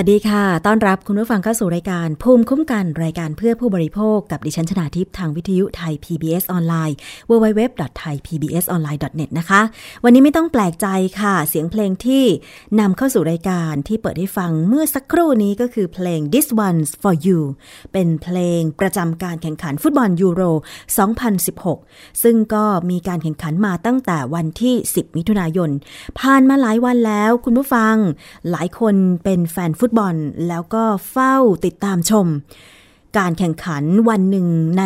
วัสดีค่ะ ต้อนรับคุณผู้ฟังเข้าสู่รายการภูมิคุ้มกันรายการเพื่อผู้บริโภคกับดิฉันชนาทิพย์ทางวิทยุไทย PBS ออนไลน์ www.thaipbsonline.net นะคะ วันนี้ไม่ต้องแปลกใจค่ะ เสียงเพลงที่นำเข้าสู่รายการที่เปิดให้ฟังเมื่อสักครู่นี้ก็คือเพลง This One's for You เป็นเพลงประจำการแข่งขันฟุตบอลยูโร 2016 ซึ่งก็มีการแข่งขันมาตั้งแต่วันที่ 10 มิถุนายน ผ่านมาหลายวันแล้วคุณผู้ฟังหลายคนเป็นแฟนฟุตบอล แล้วก็เฝ้าติดตามชม การแข่งขันวันหนึ่งใน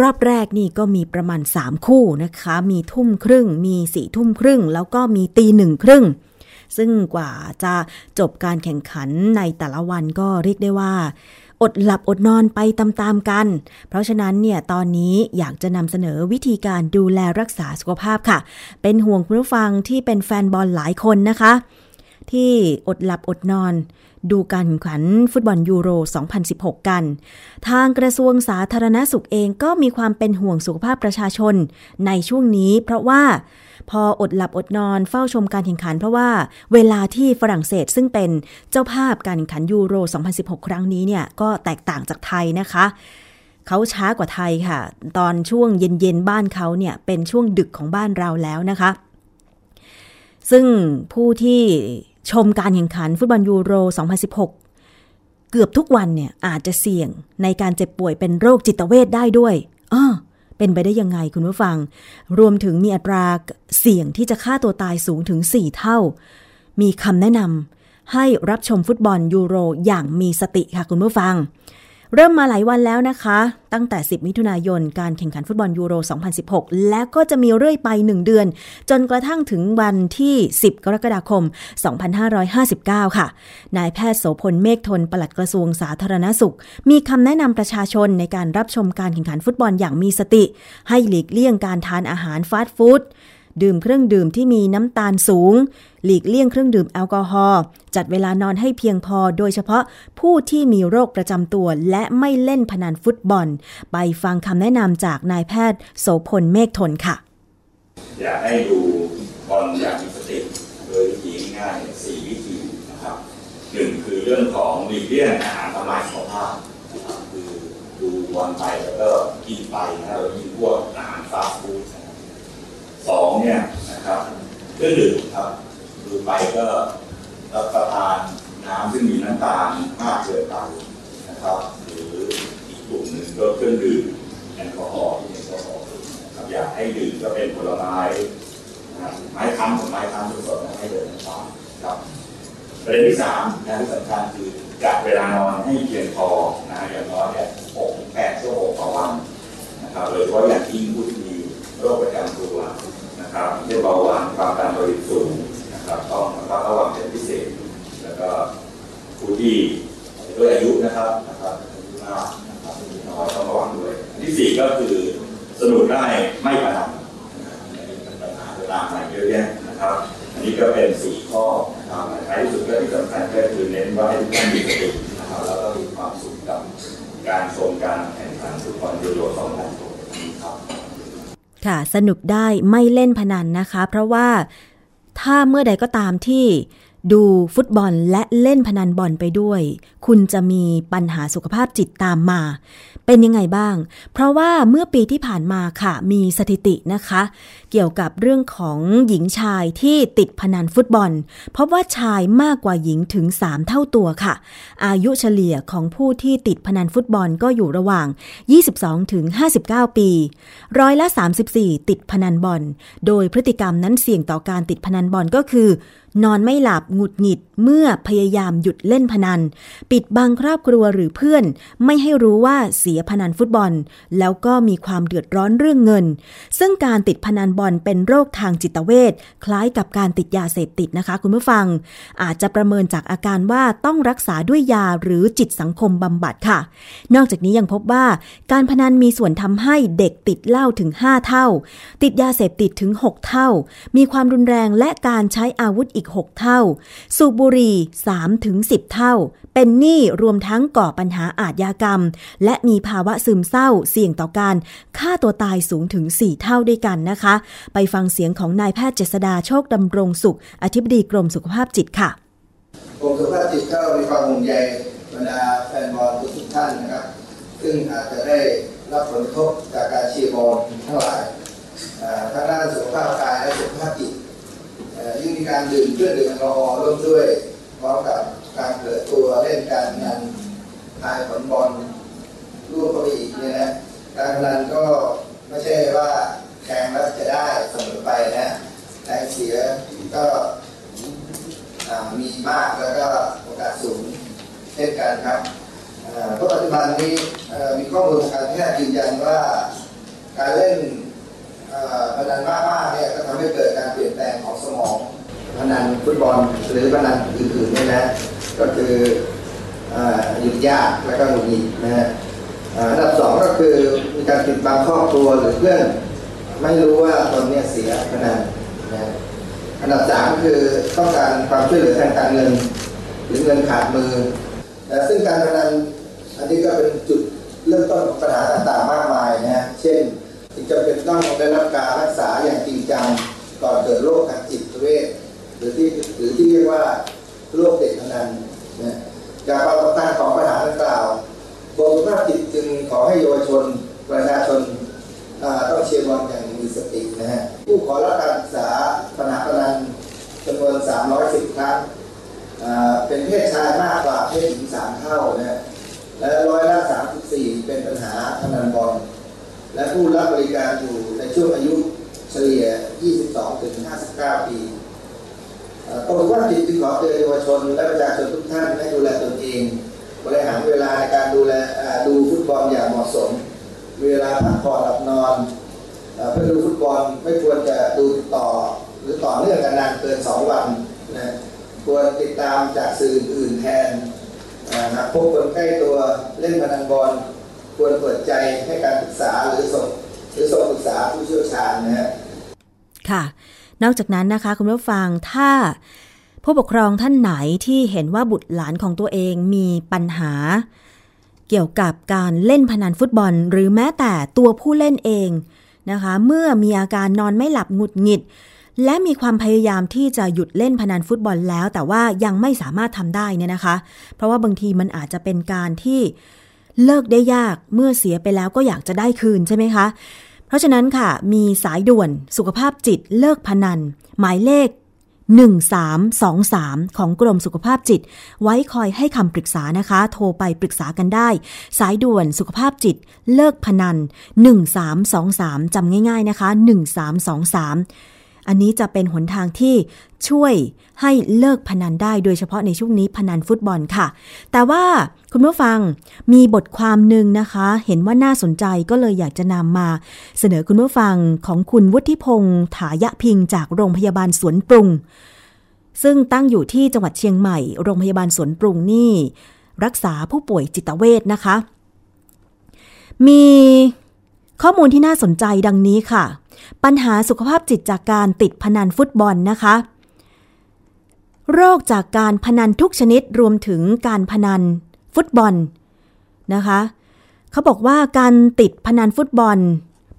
รอบแรกนี่ก็มีประมาณ 3 คู่นะคะ มีทุ่มครึ่ง มีสี่ทุ่มครึ่ง แล้วก็มีตีหนึ่งครึ่ง ซึ่งกว่าจะจบการแข่งขันในแต่ละวันก็เรียกได้ว่า อดหลับอดนอนไปตามๆกัน เพราะฉะนั้นเนี่ยตอนนี้อยากจะนำเสนอวิธีการดูแลรักษาสุขภาพค่ะ เป็นห่วงคุณผู้ฟังที่เป็นแฟนบอลหลายคนนะคะ ที่อดหลับอดนอน ดูการแข่งขันฟุตบอลยูโร 2016 กัน ทางกระทรวงสาธารณสุขเองก็มีความเป็นห่วงสุขภาพประชาชนในช่วงนี้ เพราะว่าพออดหลับอดนอนเฝ้าชมการแข่งขัน เพราะว่าเวลาที่ฝรั่งเศสซึ่งเป็นเจ้าภาพการแข่งขันยูโร 2016 ครั้งนี้เนี่ยก็แตกต่างจากไทยนะคะเขาช้ากว่าไทยค่ะ ตอนช่วงเย็นๆบ้านเขาเนี่ยเป็นช่วงดึกของบ้านเราแล้วนะคะ ซึ่งผู้ที่ ชมการแข่งขันฟุตบอลยูโร 2016 เกือบทุกวันเนี่ยอาจจะเสี่ยงในการเจ็บป่วยเป็นโรคจิตเวทได้ด้วยอ้อเป็นไปได้ยังไงคุณผู้ฟัง รวมถึงมีอัตราเสี่ยงที่จะฆ่าตัวตายสูงถึง 4 เท่า มีคำแนะนำให้รับชมฟุตบอลยูโรอย่างมีสติค่ะคุณผู้ฟัง เริ่มมาหลายวันแล้วนะคะ ตั้งแต่ 10 มิถุนายน การแข่งขันฟุตบอลยูโร 2016 และก็จะมีเรื่อยไป 1 เดือน จนกระทั่งถึงวันที่ 10 กรกฎาคม 2559 ค่ะ นายแพทย์โสพลเมฆทนปลัดกระทรวงสาธารณสุข มีคำแนะนำประชาชนในการรับชมการแข่งขันฟุตบอลอย่างมีสติ ให้หลีกเลี่ยงการทานอาหารฟาสต์ฟู้ด ดื่มเครื่องดื่มที่มีน้ำตาลสูง หลีกเลี่ยงเครื่องดื่มแอลกอฮอล์จัดเวลานอนให้เพียงพอ โดยเฉพาะผู้ที่มีโรคประจำตัว และไม่เล่นพนันฟุตบอล ไปฟังคำแนะนำจากนายแพทย์โสพลเมฆทนค่ะ อยากให้ดูบอลอย่างมีสติโดยวิธีง่ายสี่วิธีนะครับหนึ่งคือเรื่องของหลีกเลี่ยงอาหารทำลายสุขภาพคือดูบอลไปแล้วก็กินไปนะเรากินพวกอาหารฟาสต์ฟู้ดนะครับ สองเนี่ยนะครับเครื่องดื่มครับดูไปก็รับประทานน้ำซึ่งมีน้ำตาลมากเกินไปนะครับ หรืออีกกลุ่มหนึ่งก็เครื่องดื่มแอลกอฮอล์ที่แอลกอฮอล์นะครับอยากให้ดื่มก็เป็นผลไม้นะครับไม้ค้ำกับไม้ค้ำสดๆนะให้เดินน้ำตาลครับประเด็นที่สามนะที่สำคัญคือจัดเวลานอนให้เพียงพอนะอย่างน้อยเนี่ยหกถึงแปดชั่วโมงต่อวันนะครับโดยเฉพาะอย่างยิ่งผู้ที่มีโรคประจำตัว นะครับเช่นเบาหวานความดันโลหิตสูงนะครับต้องระมัดระวังเป็นพิเศษ แล้วก็ผู้ที่ด้วยอายุนะครับนะครับอายุมากนะครับอายุน้อยต้องระวังด้วยอันที่สี่ก็คือสนุนได้ไม่ประดับนอันนี้เป็นปัญหาเวลาใหม่เยอะแยะนะครับ อันนี้ก็เป็นสี่ข้อนะครับท้ายที่สุดก็ที่สำคัญก็คือเน้นว่าให้ทุกท่านมีสตินะครับแล้วก็มีความสุขกับการชมการแข่งขันฟุตบอลยูโร2016ครับ ค่ะ สนุกได้ไม่เล่นพนันนะคะ เพราะว่าถ้าเมื่อใดก็ตามที่ดูฟุตบอลและเล่นพนันบอลไปด้วย คุณจะมีปัญหาสุขภาพจิตตามมา เป็นยังไงบ้าง เพราะว่าเมื่อปีที่ผ่านมาค่ะ มีสถิตินะคะเกี่ยวกับเรื่องของหญิงชายที่ติดพนันฟุตบอล พบว่าชายมากกว่าหญิงถึง 3 เท่าตัวค่ะ อายุเฉลี่ยของผู้ที่ติดพนันฟุตบอลก็อยู่ระหว่าง 22 ถึง 59 ปี ร้อยละ 34 ติดพนันบอล โดยพฤติกรรมนั้นเสี่ยงต่อการติดพนันบอลก็คือนอนไม่หลับหงุดหงิดเมื่อพยายามหยุดเล่นพนัน ปิดบังครอบครัวหรือเพื่อน ไม่ให้รู้ว่าเสียพนันฟุตบอล แล้วก็มีความเดือดร้อนเรื่องเงิน ซึ่งการติดพนันบอลเป็นโรคทางจิตเวชคล้ายกับการติดยาเสพติดนะคะ คุณผู้ฟัง อาจจะประเมินจากอาการว่าต้องรักษาด้วยยาหรือจิตสังคมบำบัดค่ะ นอกจากนี้ยังพบว่าการพนันมีส่วนทำให้เด็กติดเหล้าถึง 5 เท่า ติดยาเสพติดถึง 6 เท่า มีความรุนแรงและการใช้อาวุธอีก 6 เท่า สูบบุหรี่3ถึง10 เท่า เป็นหนี้รวมทั้งก่อปัญหาอาทยากรรม และมีภาวะซึมเศร้าเสี่ยงต่อการฆ่าตัวตายสูงถึง 4 เท่าด้วยกันนะคะไปฟังเสียงของนายแพทย์เจษดาโชคดำรงสุข อธิบดีกรมสุขภาพจิตค่ะกรมสุขภาพจิตก็มีความห่วงใยบรรดาแฟนบอลทุกท่านนะครับ ซึ่งอาจจะได้รับผลกระทบจากการเชียร์บอลทั้งหลายทั้งด้านสุขภาพกายและสุขภาพจิตยิ่งมีการดื่มเครื่องดื่มแอลกอฮอล์ร่วมด้วยพร้อมกับการเปิดตัวเล่นการนันทายผลบอลร่วมเข้าไปอีกเนี่ยนะการพนันก็ไม่ใช่ว่า แข่งแล้วจะได้เสมอไปนะแรงเสียก็มีมากแล้วก็โอกาสสูงเช่นกันครับเพราะปัจจุบันนี้มีข้อมูลทางการแพทย์ยืนยันว่าการเล่นพนันมากๆเนี่ยก็ทำให้เกิดการเปลี่ยนแปลงของสมองพนันฟุตบอลหรือพนันอื่นๆเนี่ยนะก็คือหยุดยากแล้วก็หงุดหงิดนะฮะอันดับสองก็คือมีการปิดบังครอบครัวหรือเพื่อน ไม่รู้ว่าตนเนี่ยเสียพนันนะอันดับสามคือต้องการความช่วยเหลือทางการเงิน หรือเงินขาดมือแต่ซึ่งการพนันอันนี้ก็เป็นจุดเริ่มต้นของปัญหาต่างๆมากมายนะฮะเช่นจะเป็นต้องได้รับการรักษาอย่างจริงจังก่อนเกิดโรคทางจิตเวชหรือที่หรือที่เรียกว่าโรคเด็กพนันนะจากความสำคัญของปัญหาดังกล่าวกรมสุขภาพจิตจึงขอให้เยาวชนประชาชนต้องเชียร์บอลอย่าง มีสตินะฮะผู้ขอรับการศึกษาปัญหาพนันจำนวน 310 ครั้งอ่าเป็นเพศชายมากกว่าเพศหญิง 3 เท่านะฮะและร้อยละ34 เป็นปัญหาพนันบอลและผู้รับบริการอยู่ในช่วงอายุเฉลี่ย 22-59 ปีตรงว่าจิตจึงขอเตือนเยาวชน และประชาชนทุกท่านให้ดูแลตนเอง บริหารเวลาในการดูแลดูฟุตบอลอย่างเหมาะสม เวลาพักผ่อนหลับนอน เอ่อเพื่อดูฟุตบอลไม่ควรจะดูต่อ หรือต่อเนื่องกันนานเกิน 2 วันนะควรติดตามจากสื่ออื่นแทนหากพบคนใกล้ตัวเล่นพนันบอลควรเปิดใจให้การศึกษาหรือส่งหรือส่งปรึกษาผู้เชี่ยวชาญนะฮะค่ะ นอกจากนั้นนะคะคุณผู้ฟังถ้าผู้ปกครองท่านไหนที่เห็นว่าบุตรหลานของตัวเองมีปัญหา เกี่ยวกับการเล่นพนันฟุตบอล หรือแม้แต่ตัวผู้เล่นเอง นะคะ เมื่อมีอาการนอนไม่หลับหงุดหงิด และมีความพยายามที่จะหยุดเล่นพนันฟุตบอลแล้ว แต่ว่ายังไม่สามารถทำได้เนี่ยนะคะ เพราะว่าบางทีมันอาจจะเป็นการที่เลิกได้ยากเมื่อเสียไปแล้วก็อยากจะได้คืนใช่ไหมคะเพราะฉะนั้นค่ะมีสายด่วนสุขภาพจิตเลิกพนัน หมายเลข 1323 ของกรมสุขภาพจิต ไว้คอยให้คำปรึกษานะคะ โทรไปปรึกษากันได้ สายด่วนสุขภาพจิต เลิกพนัน 1323จำง่ายๆนะคะ 1323 อันนี้จะเป็นหนทางที่ช่วย ให้เลิกพนันได้ โดยเฉพาะในช่วงนี้พนันฟุตบอลค่ะ แต่ว่าคุณผู้ฟังมีบทความหนึ่งนะคะ เห็นว่าน่าสนใจก็เลยอยากจะนำมาเสนอคุณผู้ฟังของคุณวุฒิพงษ์ถายะพิงจากโรงพยาบาลสวนปรุง ซึ่งตั้งอยู่ที่จังหวัดเชียงใหม่ โรงพยาบาลสวนปรุงนี่ รักษาผู้ป่วยจิตเวชนะคะ มีข้อมูลที่น่าสนใจดังนี้ค่ะ ปัญหาสุขภาพจิตจากการติดพนันฟุตบอลนะคะ โรคจากการพนันทุกชนิดรวมถึงการพนันฟุตบอลนะคะ เขาบอกว่าการติดพนันฟุตบอล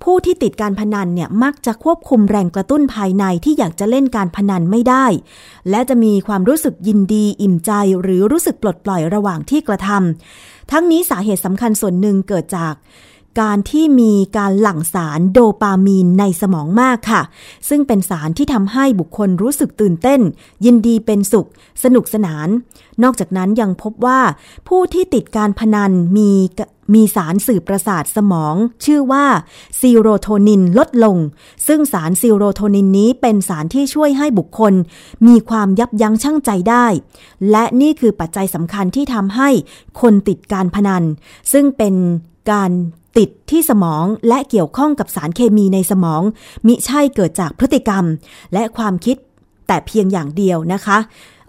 ผู้ที่ติดการพนันเนี่ยมักจะควบคุมแรงกระตุ้นภายในที่อยากจะเล่นการพนันไม่ได้ และจะมีความรู้สึกยินดีอิ่มใจหรือรู้สึกปลดปล่อยระหว่างที่กระททั้งนี้สาเหตุสำคัญส่วนหนึ่งเกิดจาก การที่มีการหลั่งสารโดปามีนในสมองมากค่ะ ซึ่งเป็นสารที่ทำให้บุคคลรู้สึกตื่นเต้น ยินดีเป็นสุข สนุกสนาน นอกจากนั้นยังพบว่า ผู้ที่ติดการพนันมีมีสารสื่อประสาทสมอง ชื่อว่าเซโรโทนินลดลง ซึ่งสารเซโรโทนินนี้เป็นสารที่ช่วยให้บุคคล มีความยับยั้งชั่งใจได้ และนี่คือปัจจัยสำคัญที่ทำให้คนติดการพนัน ซึ่งเป็นการ ติดที่สมองและเกี่ยวข้องกับสารเคมีในสมอง มิใช่เกิดจากพฤติกรรม และความคิดแต่เพียงอย่างเดียวนะคะ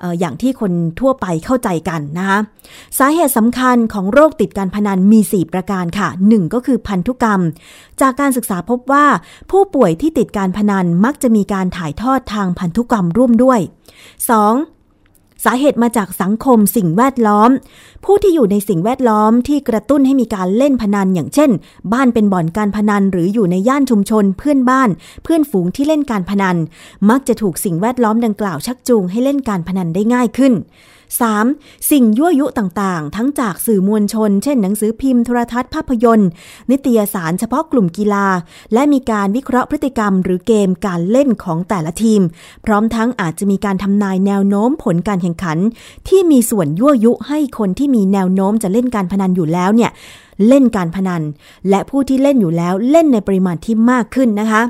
อออย่างที่คนทั่วไปเข้าใจกันนะคะสาเหตุสำคัญของโรคติดการพนันมี 4 ประการค่ะ 1 ก็คือพันธุกรรม จากการศึกษาพบว่า ผู้ป่วยที่ติดการพนันมักจะมีการถ่ายทอดทางพันธุกรรมร่วมด้วย 2. สาเหตุมาจากสังคมสิ่งแวดล้อม ผู้ที่อยู่ในสิ่งแวดล้อมที่กระตุ้นให้มีการเล่นพนันอย่างเช่น บ้านเป็นบ่อนการพนันหรืออยู่ในย่านชุมชน เพื่อนบ้าน เพื่อนฝูงที่เล่นการพนัน มักจะถูกสิ่งแวดล้อมดังกล่าวชักจูงให้เล่นการพนันได้ง่ายขึ้น 3. สิ่งยั่วยุต่างๆ ทั้งจากสื่อมวลชน เช่นหนังสือพิมพ์โทรทัศน์ภาพยนตร์ นิตยสารเฉพาะกลุ่มกีฬา และมีการวิเคราะห์พฤติกรรม หรือเกมการเล่นของแต่ละทีม พร้อมทั้งอาจจะมีการทำนายแนวโน้มผลการแข่งขัน ที่มีส่วนยั่วยุให้คนที่มีแนวโน้มจะเล่นการพนันอยู่แล้วเนี่ยเล่นการพนัน และผู้ที่เล่นอยู่แล้วเล่นในปริมาณที่มากขึ้นนะคะ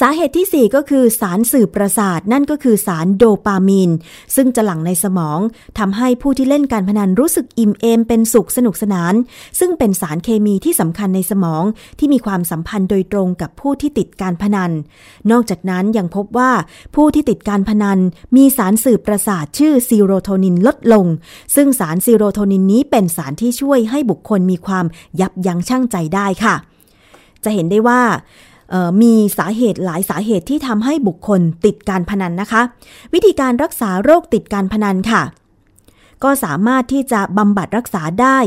สาเหตุที่ 4 ก็คือสารสื่อประสาทนั่นก็คือสารโดปามีน ซึ่งจะหลั่งในสมองทำให้ผู้ที่เล่นการพนันรู้สึกอิ่มเอมเป็นสุขสนุกสนาน ซึ่งเป็นสารเคมีที่สำคัญในสมองที่มีความสัมพันธ์โดยตรงกับผู้ที่ติดการพนัน นอกจากนั้นยังพบว่าผู้ที่ติดการพนันมีสารสื่อประสาทชื่อซีโรโทนินลดลง ซึ่งสารซีโรโทนินนี้เป็นสารที่ช่วยให้บุคคลมีความยับยั้งชั่งใจได้ค่ะ จะเห็นได้ว่า มีสาเหตุหลายสาเหตุที่ทำให้บุคคลติดการพนันนะคะ วิธีการรักษาโรคติดการพนันค่ะ ก็สามารถที่จะบำบัดรักษาได้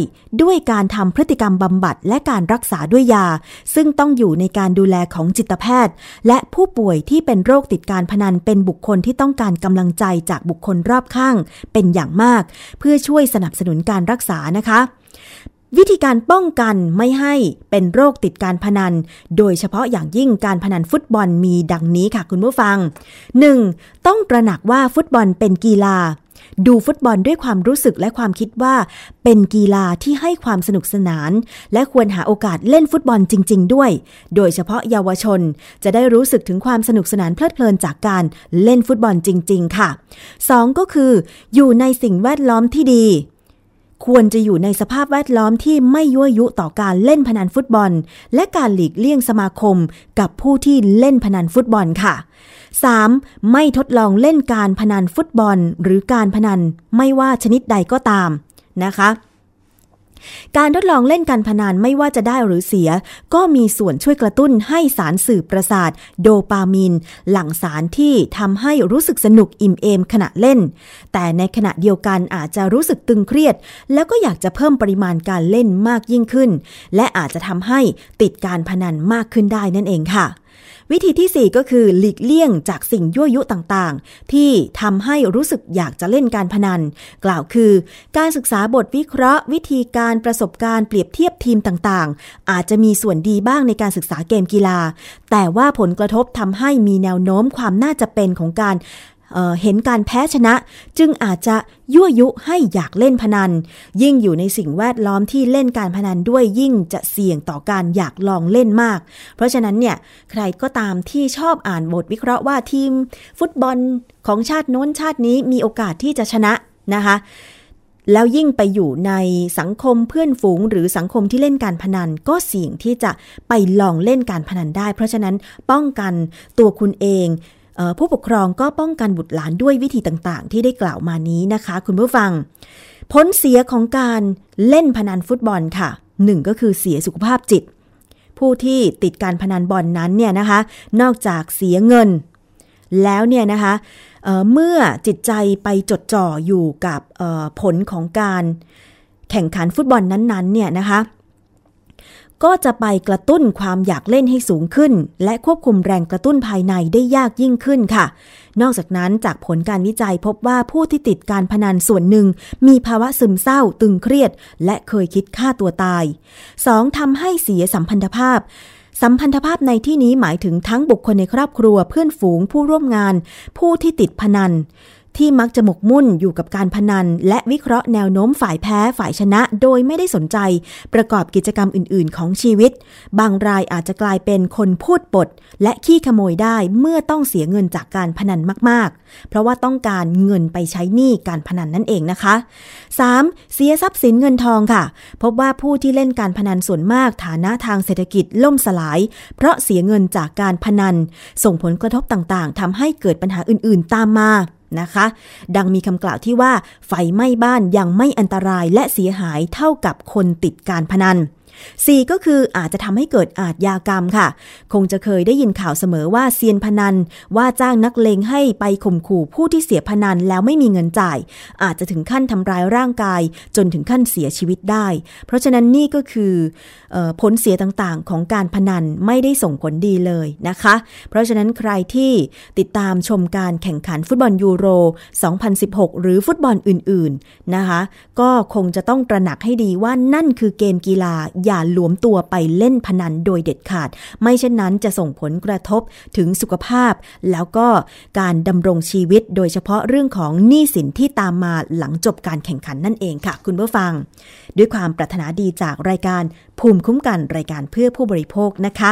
ด้วยการทำพฤติกรรมบำบัดและการรักษาด้วยยา ซึ่งต้องอยู่ในการดูแลของจิตแพทย์ และผู้ป่วยที่เป็นโรคติดการพนันเป็นบุคคลที่ต้องการกำลังใจจากบุคคลรอบข้างเป็นอย่างมาก เพื่อช่วยสนับสนุนการรักษานะคะ วิธีการป้องกันไม่ให้เป็นโรคติดการพนัน โดยเฉพาะอย่างยิ่งการพนันฟุตบอลมีดังนี้ค่ะคุณผู้ฟัง 1. ต้องตระหนักว่าฟุตบอลเป็นกีฬา ดูฟุตบอลด้วยความรู้สึกและความคิดว่า เป็นกีฬาที่ให้ความสนุกสนาน และควรหาโอกาสเล่นฟุตบอลจริง ๆ ด้วย โดยเฉพาะเยาวชน จะได้รู้สึกถึงความสนุกสนานเพลิดเพลินจากการเล่นฟุตบอลจริง ๆ ค่ะ 2. ก็คือ อยู่ในสิ่งแวดล้อมที่ดี ควรจะอยู่ในสภาพแวดล้อมที่ไม่ยั่วยุต่อการเล่นพนันฟุตบอล และการหลีกเลี่ยงสมาคมกับผู้ที่เล่นพนันฟุตบอลค่ะ 3. ไม่ทดลองเล่นการพนันฟุตบอล หรือการพนันไม่ว่าชนิดใดก็ตามนะคะ การทดลองเล่นการพนันไม่ว่าจะได้หรือเสีย ก็มีส่วนช่วยกระตุ้นให้สารสื่อประสาท โดปามีน หลั่งสารที่ทำให้รู้สึกสนุกอิ่มเอมขณะเล่น แต่ในขณะเดียวกันอาจจะรู้สึกตึงเครียด แล้วก็อยากจะเพิ่มปริมาณการเล่นมากยิ่งขึ้น และอาจจะทำให้ติดการพนันมากขึ้นได้นั่นเองค่ะ วิธีที่ 4 ก็คือหลีกเลี่ยงจากสิ่งยั่วยุต่างๆ ที่ทำให้รู้สึกอยากจะเล่นการพนัน กล่าวคือ การศึกษาบทวิเคราะห์ วิธีการประสบการณ์เปรียบเทียบทีมต่างๆ อาจจะมีส่วนดีบ้างในการศึกษาเกมกีฬา แต่ว่าผลกระทบทำให้มีแนวโน้มความน่าจะเป็นของการ เเห็นการแพ้ชนะ จึงอาจจะยั่วยุให้อยากเล่นพนัน ยิ่งอยู่ในสิ่งแวดล้อมที่เล่นการพนันด้วยยิ่งจะเสี่ยงต่อการอยากลองเล่นมาก เพราะฉะนั้นเนี่ยใครก็ตามที่ชอบอ่านบทวิเคราะห์ว่าทีม ฟุตบอลของชาติโน้นชาตินี้มีโอกาสที่จะชนะนะคะแล้วยิ่งไปอยู่ในสังคมเพื่อนฝูง หรือสังคมที่เล่นการพนันก็เสี่ยงที่จะไปลองเล่นการพนันได้ เพราะฉะนั้นป้องกันตัวคุณเอง ผู้ปกครองก็ป้องกันบุตรหลานด้วยวิธีต่างๆ ที่ได้กล่าวมานี้นะคะ คุณผู้ฟัง ผลเสียของการเล่นพนันฟุตบอลค่ะหนึ่งก็คือเสียสุขภาพจิต ผู้ที่ติดการพนันบอลนนั้นเนี่ยนะคะ นอกจากเสียเงิน แล้วเนี่ยนะคะเเมื่อจิตใจไปจดจ่ออยู่กับผลของการแข่งขันฟุตบอลนั้นๆเนี่ยนะคะ ก็จะไปกระตุ้นความอยากเล่นให้สูงขึ้น และควบคุมแรงกระตุ้นภายในได้ยากยิ่งขึ้นค่ะ นอกจากนั้นจากผลการวิจัยพบว่าผู้ที่ติดการพนันส่วนหนึ่ง มีภาวะซึมเศร้า ตึงเครียด และเคยคิดฆ่าตัวตาย 2. ทำให้เสียสัมพันธภาพสัมพันธภาพในที่นี้หมายถึงทั้งบุคคลในครอบครัวเพื่อนฝูงผู้ร่วมงาน ผู้ที่ติดพนัน ที่มักจะหมกมุ่นอยู่กับการพนัน และวิเคราะห์แนวโน้มฝ่ายแพ้ฝ่ายชนะ โดยไม่ได้สนใจประกอบกิจกรรมอื่น ๆ ของชีวิต บางรายอาจจะกลายเป็นคนพูดปด และขี้ขโมยได้เมื่อต้องเสียเงินจากการพนันมาก ๆ เพราะว่าต้องการเงินไปใช้หนี้การพนันนั่นเองนะคะ 3. เสียทรัพย์สินเงินทองค่ะ พบว่าผู้ที่เล่นการพนันส่วนมากฐานะทางเศรษฐกิจล่มสลาย เพราะเสียเงินจากการพนัน ส่งผลกระทบต่าง ๆทำให้เกิดปัญหาอื่น ๆ ตามมา นะคะ ดังมีคำกล่าวที่ว่าไฟไหม้บ้านยังไม่อันตรายและเสียหายเท่ากับคนติดการพนัน 4. ก็คืออาจจะทำให้เกิดอาทยากรรมค่ะ คงจะเคยได้ยินข่าวเสมอว่าเซียนพนัน ว่าจ้างนักเลงให้ไปข่มขู่ผู้ที่เสียพนันแล้วไม่มีเงินจ่าย อาจจะถึงขั้นทำร้ายร่างกาย จนถึงขั้นเสียชีวิตได้ เพราะฉะนั้นนี่ก็คืออผลเสียต่างๆ ของการพนันไม่ได้ส่งผลดีเลยนะคะ เพราะฉะนั้นใครที่ติดตามชมการแข่งขันฟุตบอลยูโร 2016 หรือฟุตบอลอื่น ๆ นะคะ ก็คงจะต้องตระหนักให้ดีว่านั่นคือเกมกีฬาอย่าหลวมตัวไปเล่นพนันโดยเด็ดขาด ไม่เช่นนั้นจะส่งผลกระทบถึงสุขภาพ แล้วก็การดำรงชีวิตโดยเฉพาะเรื่องของหนี้สินที่ตามมาหลังจบการแข่งขันนั่นเองค่ะ คุณผู้ฟัง ด้วยความปรารถนาดีจากรายการภูมิคุ้มกันรายการเพื่อผู้บริโภคนะคะ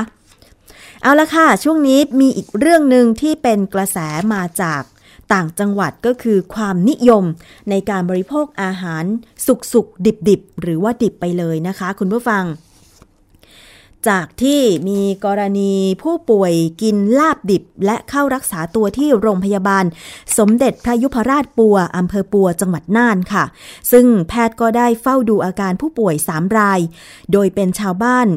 เอาละค่ะ ช่วงนี้มีอีกเรื่องหนึ่งที่เป็นกระแสมาจาก ต่างจังหวัดก็คือความนิยมในการบริโภคอาหารสุกสุกดิบดิบหรือว่าดิบไปเลยนะคะ คุณผู้ฟัง จากที่มีกรณีผู้ป่วยกินลาบดิบ และเข้ารักษาตัวที่โรงพยาบาล สมเด็จพระยุพราชปัวอำเภอปัวจังหวัดน่านค่ะ ซึ่งแพทย์ก็ได้เฝ้าดูอาการผู้ป่วย3ราย โดยเป็นชาวบ้าน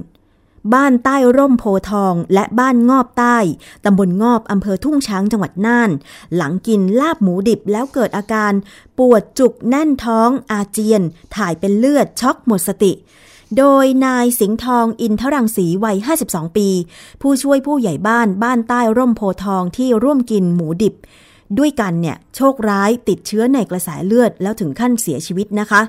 บ้านใต้ร่มโพทอง และบ้านงอบใต้ ตำบลงอบอำเภอทุ่งช้างจังหวัดน่าน หลังกินลาบหมูดิบแล้วเกิดอาการ ปวดจุกแน่นท้องอาเจียน ถ่ายเป็นเลือดช็อกหมดสติ โดยนายสิงห์ทองอินทรังสีวัย 52 ปี ผู้ช่วยผู้ใหญ่บ้านบ้านใต้ร่มโพทองที่ร่วมกินหมูดิบ ด้วยกันเนี่ยโชคร้ายติดเชื้อในกระแสเลือดแล้วถึงขั้นเสียชีวิตนะคะ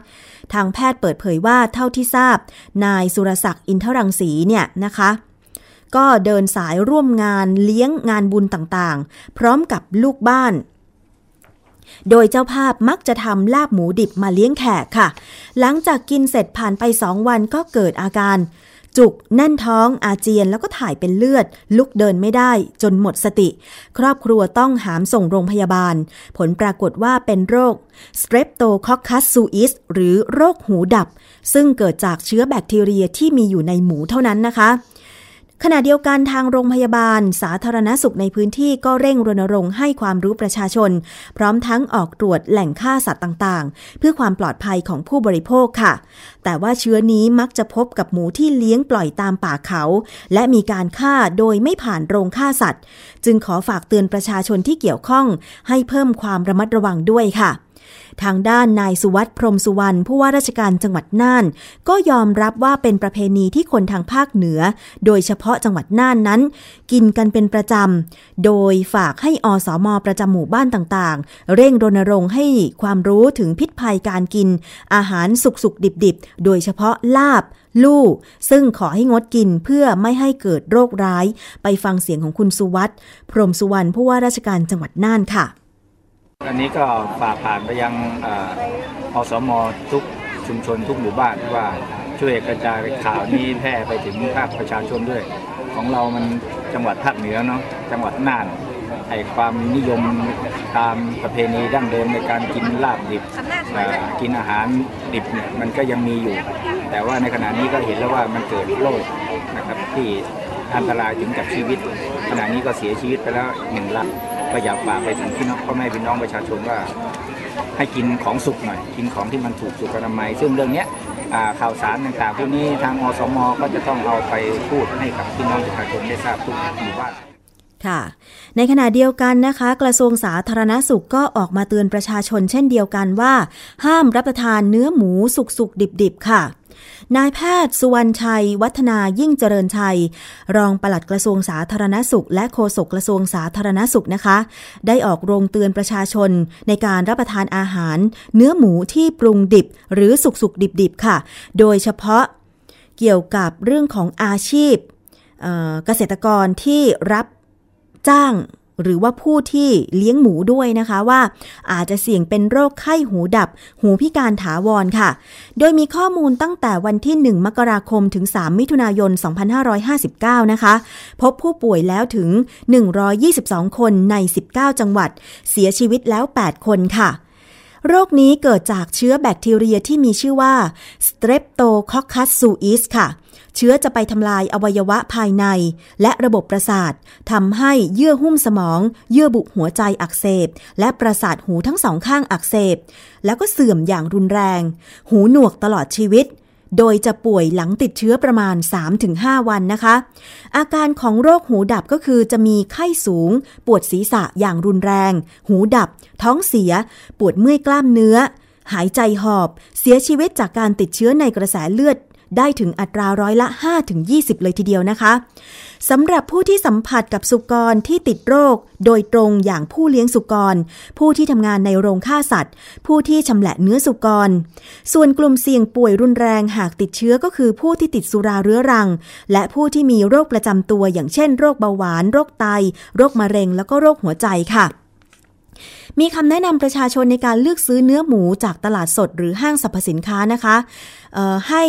ทางแพทย์เปิดเผยว่าเท่าที่ทราบ นายสุรศักดิ์อินทรังสีเนี่ยนะคะ ก็เดินสายร่วมงานเลี้ยงงานบุญต่างๆ พร้อมกับลูกบ้านโดยเจ้าภาพมักจะทำลาบหมูดิบมาเลี้ยงแขกค่ะ หลังจากกินเสร็จผ่านไปสองวันก็เกิดอาการ จุกแน่นท้องอาเจียนแล้วก็ถ่ายเป็นเลือด ลุกเดินไม่ได้จนหมดสติ ครอบครัวต้องหามส่งโรงพยาบาล ผลปรากฏว่าเป็นโรค Streptococcus suis หรือโรคหูดับ ซึ่งเกิดจากเชื้อแบคทีเรียที่มีอยู่ในหมูเท่านั้นนะคะ ขณะเดียวกันทางโรงพยาบาล สาธารณสุขในพื้นที่ก็เร่งรณรงค์ให้ความรู้ประชาชน พร้อมทั้งออกตรวจแหล่งฆ่าสัตว์ต่างๆ เพื่อความปลอดภัยของผู้บริโภคค่ะ แต่ว่าเชื้อนี้มักจะพบกับหมูที่เลี้ยงปล่อยตามป่าเขา และมีการฆ่าโดยไม่ผ่านโรงฆ่าสัตว์ จึงขอฝากเตือนประชาชนที่เกี่ยวข้อง ให้เพิ่มความระมัดระวังด้วยค่ะ ทางด้านนายสุวัสด์พรมสุวรรณผู้ว่าราชการจังหวัดน่าน ก็ยอมรับว่าเป็นประเพณีที่คนทางภาคเหนือ โดยเฉพาะจังหวัดน่านนั้น กินกันเป็นประจำ โดยฝากให้อสมประจำหมู่บ้านต่างๆ เร่งรณรงค์ให้ความรู้ถึงพิษภัยการกิน อาหารสุกๆดิบๆ โดยเฉพาะลาบลู่ซึ่งขอให้งดกินเพื่อไม่ให้เกิดโรคร้าย ไปฟังเสียงของคุณสุวัสด์พรมสุวรรณผู้ว่าราชการจังหวัดน่านค่ะ อันนี้ก็ฝากผ่านไปยังอสมทุกชุมชนทุกหมู่บ้านว่าช่วยกระจายข่าวนี้แพร่ไปถึงภาคประชาชนด้วย ของเรามันจังหวัดภาคเหนือเนาะจังหวัดน่านไอ้ความนิยมตามประเพณีดั้งเดิมในการกินลาบดิบกินอาหารดิบเนี่ยมันก็ยังมีอยู่ แต่ว่าในขณะนี้ก็เห็นแล้วว่ามันเกิดโรคนะครับที่อันตรายถึงกับชีวิต ขณะนี้ก็เสียชีวิตไปแล้วหนึ่งละ ก็อยากฝากไปถึงพี่น้องพ่อแม่พี่น้องประชาชนว่า ให้กินของสุกหน่อย กินของที่มันถูกสุขอนามัย ซึ่งเรื่องเนี้ยอ่าข่าวสารต่างๆพวกนี้ทางอสมก็จะต้องเอาไปพูดให้กับพี่น้องประชาชนได้ทราบทุกหมู่บ้าน ค่ะ ในขณะเดียวกันนะคะ กระทรวงสาธารณสุขก็ออกมาเตือนประชาชนเช่นเดียวกันว่า ห้ามรับประทานเนื้อหมูสุกๆดิบๆค่ะ นายแพทย์สุวรรณชัย วัฒนายิ่งเจริญชัย รองปลัดกระทรวงสาธารณสุข และโฆษกกระทรวงสาธารณสุขนะคะ ได้ออกโรงเตือนประชาชนในการรับประทานอาหาร เนื้อหมูที่ปรุงดิบ หรือสุกๆดิบๆค่ะ โดยเฉพาะเกี่ยวกับเรื่องของอาชีพเกษตรกรที่รับจ้าง หรือว่าผู้ที่เลี้ยงหมูด้วยนะคะว่า อาจจะเสี่ยงเป็นโรคไข้หูดับ หูพิการถาวรค่ะ โดยมีข้อมูลตั้งแต่วันที่ 1 มกราคมถึง 3 มิถุนายน 2559 นะคะ พบผู้ป่วยแล้วถึง 122 คนใน 19 จังหวัด เสียชีวิตแล้ว 8 คนค่ะโรคนี้เกิดจากเชื้อแบคทีเรียที่มีชื่อว่า Streptococcus suis ค่ะ เชื้อจะไปทำลายอวัยวะภายใน และระบบประสาททำให้เยื่อหุ้มสมอง เยื่อบุหัวใจอักเสบ และประสาทหูทั้งสองข้างอักเสบ แล้วก็เสื่อมอย่างรุนแรง หูหนวกตลอดชีวิต โดยจะป่วยหลังติดเชื้อประมาณ 3-5 วันนะคะ อาการของโรคหูดับก็คือจะมีไข้สูง ปวดศีรษะอย่างรุนแรง หูดับ ท้องเสีย ปวดเมื่อยกล้ามเนื้อหายใจหอบ เสียชีวิตจากการติดเชื้อในกระแสเลือด ได้ถึงอัตราร้อยละ 5-20 เลยทีเดียวนะคะสำหรับผู้ที่สัมผัสกับสุกรที่ติดโรค โดยตรงอย่างผู้เลี้ยงสุกร ผู้ที่ทำงานในโรงฆ่าสัตว์ ผู้ที่ชำแหละเนื้อสุกร ส่วนกลุ่มเสี่ยงป่วยรุนแรงหากติดเชื้อก็คือผู้ที่ติดสุราเรื้อรัง และผู้ที่มีโรคประจำตัว อย่างเช่นโรคเบาหวาน โรคไต โรคมะเร็ง แล้วก็โรคหัวใจค่ะมีคำแนะนำประชาชนในการเลือกซื้อเนื้อหมูจากตลาดสดหรือห้างสรรพสินค้านะคะให้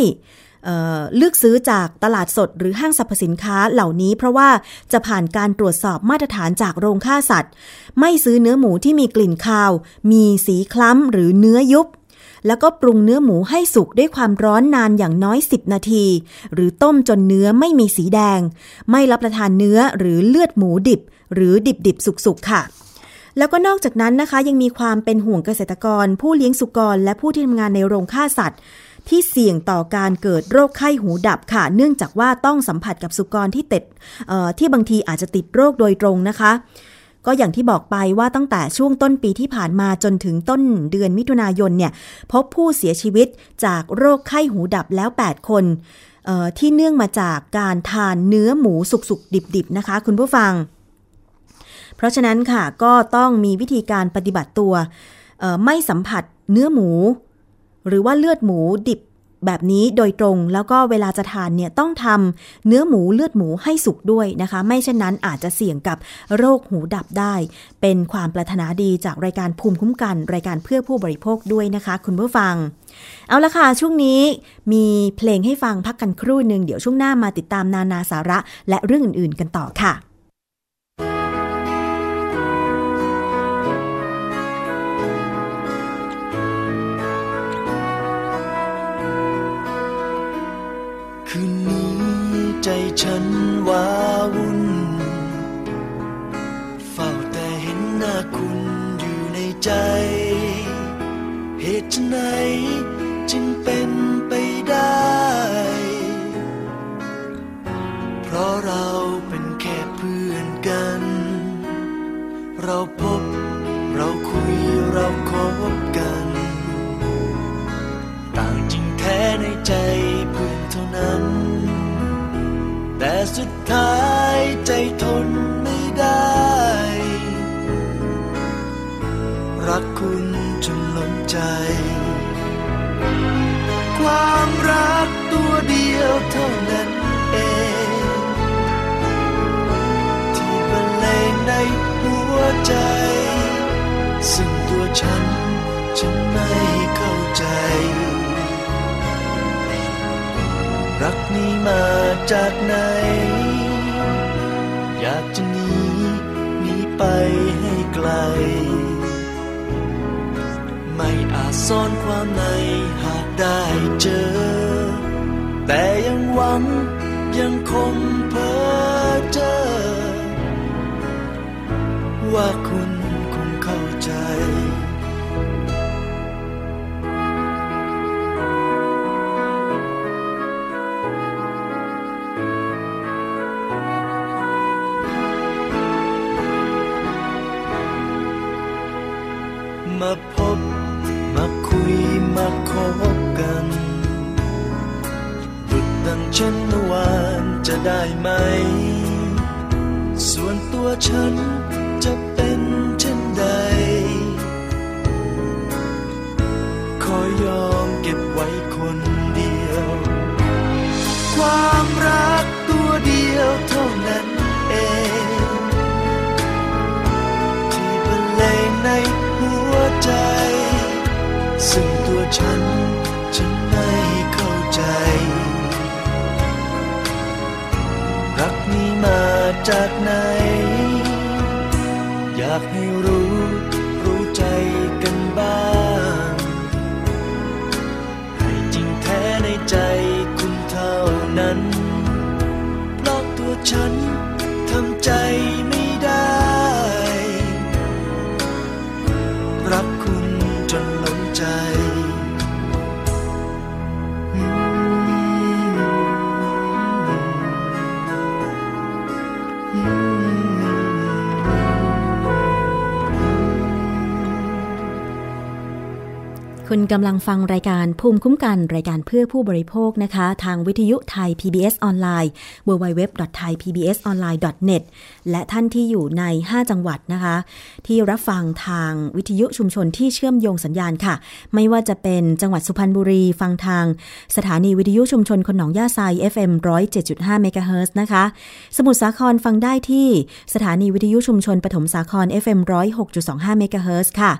เเลือกซื้อจากตลาดสดหรือห้างสรรพสินค้าเหล่านี้ เพราะว่าจะผ่านการตรวจสอบมาตรฐานจากโรงฆ่าสัตว์ ไม่ซื้อเนื้อหมูที่มีกลิ่นคาว มีสีคล้ำหรือเนื้อยุบ แล้วก็ปรุงเนื้อหมูให้สุกด้วยความร้อนนานอย่างน้อย 10 นาที หรือต้มจนเนื้อไม่มีสีแดง ไม่รับประทานเนื้อหรือเลือดหมูดิบ หรือดิบดิบๆสุกๆค่ะแล้วก็นอกจากนั้นนะคะยังมีความเป็นห่วงเกษตรกร ผู้เลี้ยงสุกร และผู้ที่ทำงานในโรงฆ่าสัตว์ ที่เสี่ยงต่อการเกิดโรคไข้หูดับค่ะ เนื่องจากว่าต้องสัมผัสกับสุกรที่ติดที่บางทีอาจจะติดโรคโดยตรงนะคะ ก็อย่างที่บอกไปว่าตั้งแต่ช่วงต้นปีที่ผ่านมาจนถึงต้นเดือนมิถุนายนเนี่ยพบผู้เสียชีวิตจากโรคไข้หูดับแล้ว 8 คนที่เนื่องมาจากการทานเนื้อหมูสุกๆ ดิบๆ นะคะ คุณผู้ฟัง เพราะฉะนั้นค่ะก็ต้องมีวิธีการปฏิบัติตัว ไม่สัมผัสเนื้อหมู หรือว่าเลือดหมูดิบแบบนี้โดยตรงแล้วก็เวลาจะทานเนี่ยต้องทำเนื้อหมูเลือดหมูให้สุกด้วยนะคะ ไม่เช่นนั้นอาจจะเสี่ยงกับโรคหูดับได้ เป็นความปรารถนาดีจากรายการภูมิคุ้มกัน รายการเพื่อผู้บริโภคด้วยนะคะ คุณผู้ฟัง เอาละค่ะ ช่วงนี้มีเพลงให้ฟังพักกันครู่หนึ่งเดี๋ยวช่วงหน้ามาติดตามนานาสาระ และเรื่องอื่น ๆ กันต่อค่ะ ใจฉันว้าวุ่น เฝ้าแต่เห็นหน้าคุณอยู่ในใจ เหตุไฉนจึงเป็นไปได้ เพราะเราเป็นแค่เพื่อนกัน เราพบ สุดท้ายใจทนไม่ได้ รักคุณจนล้นใจ ความรักตัวเดียวเท่านั้นเอง ที่บรรเลงในหัวใจ ซึ่งตัวฉันฉันไม่เข้าใจ รักนี้มาจากไหน อยากจะหนีหนีไปให้ไกล ไม่อาจซ่อนความในหากได้เจอ แต่ยังหวังยังคงเพ้อเจอ ซึ่งตัวฉัน ฉันไม่เข้าใจ รักนี้มาจากไหน อยากให้รู้ รู้ใจกันบ้าง ให้จริงแท้ในใจคุณเท่านั้น เพราะตัวฉันทำใจ คุณกำลังฟังรายการภูมิคุ้มกันรายการเพื่อผู้บริโภคนะคะ ทางวิทยุไทย PBS ออนไลน์ www.thaipbsonline.net และท่านที่อยู่ใน 5 จังหวัดนะคะ ที่รับฟังทางวิทยุชุมชนที่เชื่อมโยงสัญญาณค่ะ ไม่ว่าจะเป็นจังหวัดสุพรรณบุรี ฟังทาง สถานีวิทยุชุมชนคนหนองย่าไซ FM 107.5เมกะเฮิรตซ์นะคะ สมุทรสาครฟังได้ที่สถานีวิทยุชุมชนปฐมสาคร FM 106.25เมกะเฮิรตซ์ค่ะ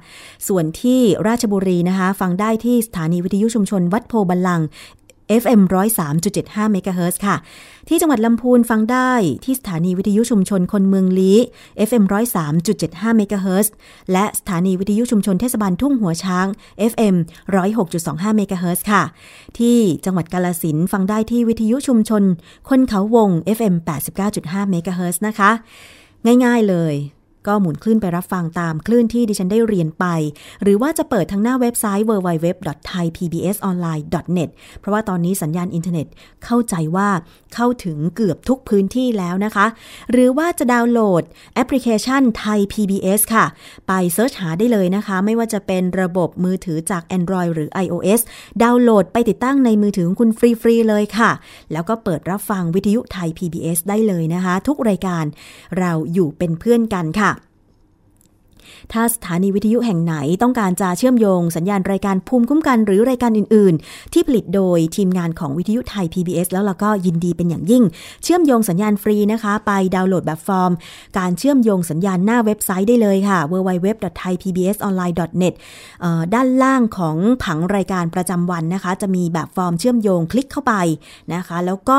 ส่วนที่ราชบุรีนะคะฟังได้ที่สถานีวิทยุชุมชนวัดโพธิ์บัลลังก์ FM 103.75เมกะเฮิรตซ์ค่ะ ที่จังหวัดลำพูนฟังได้ที่สถานีวิทยุชุมชนคนเมืองลี้ FM 103.75เมกะเฮิรตซ์และสถานีวิทยุชุมชนเทศบาลทุ่งหัวช้าง FM 106.25เมกะเฮิรตซ์ค่ะ ที่จังหวัดกาฬสินธุ์ฟังได้ที่วิทยุชุมชน คนเขาวง FM 89.5เมกะเฮิรตซ์นะคะ ง่ายๆเลย ก็หมุนคลื่นไปรับฟังตามคลื่นที่ดิฉันได้เรียนไป หรือว่าจะเปิดทางหน้าเว็บไซต์ www.thaipbsonline.net เพราะว่าตอนนี้สัญญาณอินเทอร์เน็ตเข้าใจว่าเข้าถึงเกือบทุกพื้นที่แล้วนะคะ หรือว่าจะดาวน์โหลดแอปพลิเคชันไทย PBS ค่ะ ไป search หาได้เลยนะคะ ไม่ว่าจะเป็นระบบมือถือจาก Android หรือ iOS ดาวน์โหลดไปติดตั้งในมือถือของคุณฟรี ๆ เลยค่ะ แล้วก็เปิดรับฟังวิทยุไทย PBS ได้เลยนะคะ ทุกรายการเราอยู่เป็นเพื่อนกันค่ะ ถ้าสถานีวิทยุแห่งไหนต้องการจะเชื่อมโยงสัญญาณรายการภูมิคุ้มกันหรือรายการอื่น ๆ ที่ผลิตโดยทีมงานของวิทยุไทย PBS แล้วเราก็ยินดีเป็นอย่างยิ่ง เชื่อมโยงสัญญาณฟรีนะคะ ไปดาวน์โหลดแบบฟอร์ม การเชื่อมโยงสัญญาณหน้าเว็บไซต์ได้เลยค่ะ www.thaipbsonline.net ด้านล่างของผังรายการประจำวันนะคะ จะมีแบบฟอร์มเชื่อมโยงคลิกเข้าไปนะคะ แล้วก็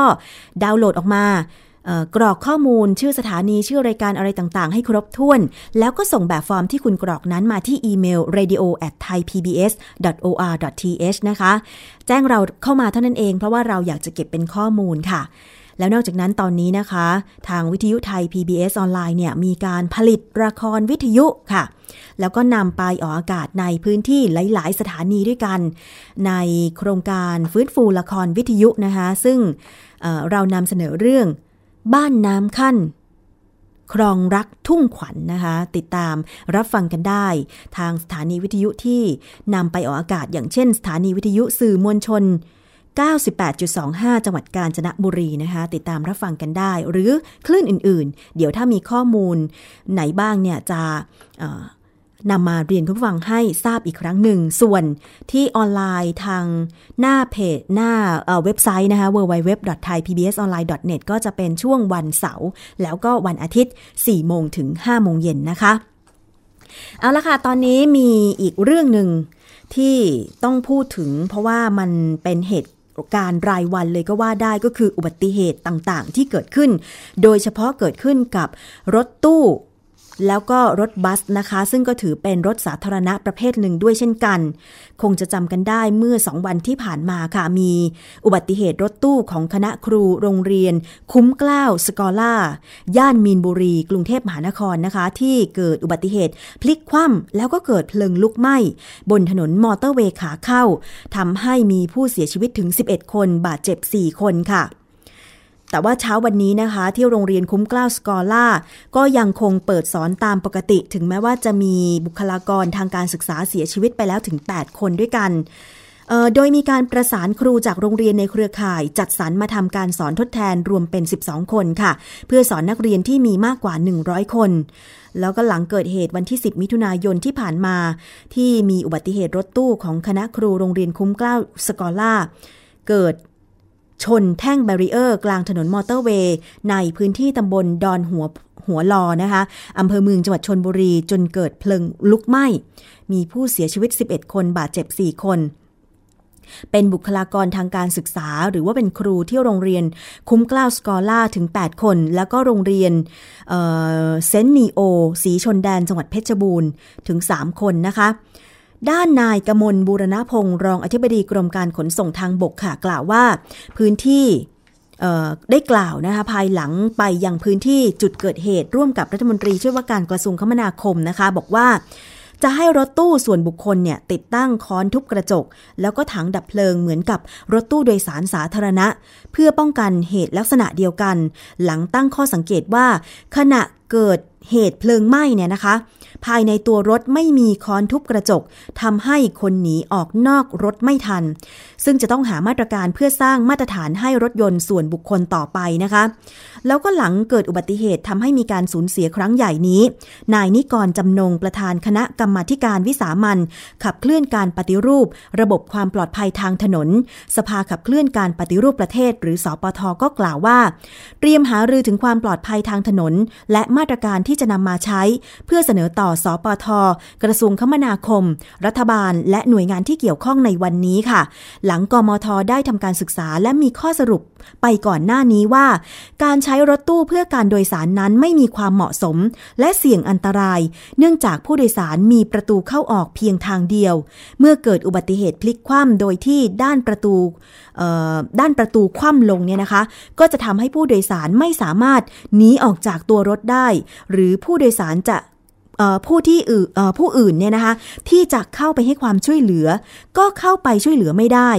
ดาวน์โหลดออกมา กรอกข้อมูลชื่อสถานีชื่อรายการอะไรต่างๆ ให้ครบถ้วน แล้วก็ส่งแบบฟอร์มที่คุณกรอกนั้นมาที่อีเมล radio at thaipbs.or.th นะคะ แจ้งเราเข้ามาเท่านั้นเอง เพราะว่าเราอยากจะเก็บเป็นข้อมูลค่ะ แล้วนอกจากนั้นตอนนี้นะคะ ทางวิทยุไทย PBS ออนไลน์เนี่ยมีการผลิตละครวิทยุค่ะ แล้วก็นำไปออกอากาศในพื้นที่หลาย ๆ สถานีด้วยกัน ในโครงการฟื้นฟูละครวิทยุนะคะ ซึ่งเเรานำเสนอเรื่อง บ้านน้ำขั้น ครองรักทุ่งขวัญนนะคะ ติดตามรับฟังกันได้ ทางสถานีวิทยุที่นำไปออกอากาศ อย่างเช่น สถานีวิทยุสื่อมวลชน 98.25 จังหวัดกาญจนบุรีนะคะ ติดตามรับฟังกันได้ หรือคลื่นอื่น ๆ เดี๋ยวถ้ามีข้อมูลไหนบ้างเนี่ยจะ นำมาเรียนคุณผู้ฟังให้ทราบอีกครั้งหนึ่ง ส่วนที่ออนไลน์ทางหน้าเพจหน้าเอ่อเว็บไซต์นะคะ www.thaipbsonline.net ก็จะเป็นช่วงวันเสาร์แล้วก็วันอาทิตย์ 4 โมงถึง 5 โมงเย็นนะคะ เอาละค่ะ ตอนนี้มีอีกเรื่องหนึ่งที่ต้องพูดถึงเพราะว่ามันเป็นเหตุการณ์รายวันเลยก็ว่าได้ก็คืออุบัติเหตุต่างๆ ที่เกิดขึ้น โดยเฉพาะเกิดขึ้นกับรถตู้ แล้วก็รถบัสนะคะ ซึ่งก็ถือเป็นรถสาธารณะประเภทหนึ่งด้วยเช่นกัน คงจะจำกันได้เมื่อสองวันที่ผ่านมาค่ะ มีอุบัติเหตุรถตู้ของคณะครูโรงเรียน คุ้มกล้าวสกอล่า ย่านมีนบุรี กรุงเทพมหานครนะคะ ที่เกิดอุบัติเหตุพลิกคว่ำแล้วก็เกิดเพลิงลุกไหม้ บนถนนมอเตอร์เวย์ขาเข้าทำให้มีผู้เสียชีวิตถึง 11 คนบาดเจ็บ 4 คนค่ะ แต่ว่าเช้าวันนี้นะคะ ที่โรงเรียนคุ้มกล้าวสกอล่าก็ยังคงเปิดสอนตามปกติ ถึงแม้ว่าจะมีบุคลากรทางการศึกษาเสียชีวิตไปแล้วถึง 8 คนด้วยกันโดยมีการประสานครูจากโรงเรียนในเครือข่าย จัดสรรมาทำการสอนทดแทนรวมเป็น 12 คนค่ะ เพื่อสอนนักเรียนที่มีมากกว่า 100 คน แล้วก็หลังเกิดเหตุวันที่ 10 มิถุนายนที่ผ่านมา ที่มีอุบัติเหตุรถตู้ของคณะครูโรงเรียนคุ้มกล้าวสกอล่าเกิด ชนแท่ง barrier กลางถนนมอเตอร์เวย์ในพื้นที่ตำบลดอนหัวหัวฬ่อนะคะอำเภอเมืองจังหวัดชลบุรีจนเกิดเพลิงลุกไหม้ มีผู้เสียชีวิต 11 คนบาดเจ็บ 4 คน เป็นบุคลากรทางการศึกษา หรือว่าเป็นครูที่โรงเรียนคุ้มกล้าวสกอล่าถึง 8 คน แล้วก็โรงเรียนเซนนีโอ สีชนแดนจังหวัดเพชรบูรณ์ถึง 3 คนนะคะ ด้านนายกมลบูรณพงศ์รองอธิบดีกรมการขนส่งทางบกค่ะกล่าวว่า พื้นที่ได้กล่าวนะคะภายหลังไปยังพื้นที่จุดเกิดเหตุร่วมกับรัฐมนตรีช่วยว่าการกระทรวงคมนาคมนะคะ บอกว่าจะให้รถตู้ส่วนบุคคลเนี่ยติดตั้งค้อนทุบกระจก แล้วก็ถังดับเพลิงเหมือนกับรถตู้โดยสารสาธารณะ เพื่อป้องกันเหตุลักษณะเดียวกัน หลังตั้งข้อสังเกตว่า ขณะเกิดเหตุเพลิงไหม้เนี่ยนะคะ ภายในตัวรถไม่มีค้อนทุบกระจกทำให้คนหนีออกนอกรถไม่ทัน ซึ่งจะต้องหามาตรการเพื่อสร้างมาตรฐานให้รถยนต์ส่วนบุคคลต่อไปนะคะ แล้วก็หลังเกิดอุบัติเหตุทำให้มีการสูญเสียครั้งใหญ่นี้ นายนิกรจำนงประธานคณะกรรมาการวิสามันขับเคลื่อนการปฏิรูป ระบบความปลอดภัยทางถนน สภาขับเคลื่อนการปฏิรูปประเทศ หรือสอปทก็กล่าวว่า เตรียมหารือถึงความปลอดภัยทางถนน และมาตรการที่จะนำมาใช้ เพื่อเสนอต่อสอปท กระทรวงคมนาคม รัฐบาล และหน่วยงานที่เกี่ยวข้องในวันนี้ค่ะ หลังกมทได้ทำการศึกษาและมีข้อสรุปไปก่อนหน้านี้ว่า การใช้รถตู้เพื่อการโดยสารนั้นไม่มีความเหมาะสม และเสี่ยงอันตราย เนื่องจากผู้โดยสารมีประตูเข้าออกเพียงทางเดียว เมื่อเกิดอุบัติเหตุพลิกคว่ำโดยที่ด้านประตูด้านประตูคว่ำลงเนี่ยนะคะ ก็จะทำให้ผู้โดยสารไม่สามารถหนีออกจากตัวรถได้ หรือผู้โดยสารจะ ผู้ที่อื่นผู้อื่นเนี่ยนะคะที่จะเข้าไปให้ความช่วยเหลือ ก็เข้าไปช่วยเหลือไม่ได้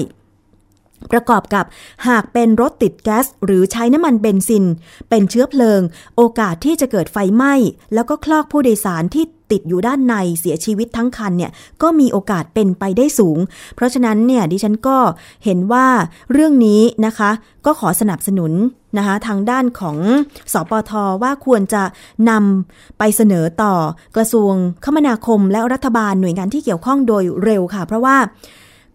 ประกอบกับหากเป็นรถติดแก๊สหรือใช้น้ำมันเบนซิน เป็นเชื้อเพลิง โอกาสที่จะเกิดไฟไหม้ แล้วก็คลอกผู้โดยสารที่ติดอยู่ด้านในเสียชีวิตทั้งคันเนี่ยก็มีโอกาสเป็นไปได้สูง เพราะฉะนั้นเนี่ยดิฉันก็เห็นว่าเรื่องนี้นะคะ ก็ขอสนับสนุน นะคะทางด้านของสปทว่าควรจะนำไปเสนอต่อกระทรวงคมนาคมและรัฐบาลหน่วยงานที่เกี่ยวข้องโดยเร็วค่ะ เพราะว่า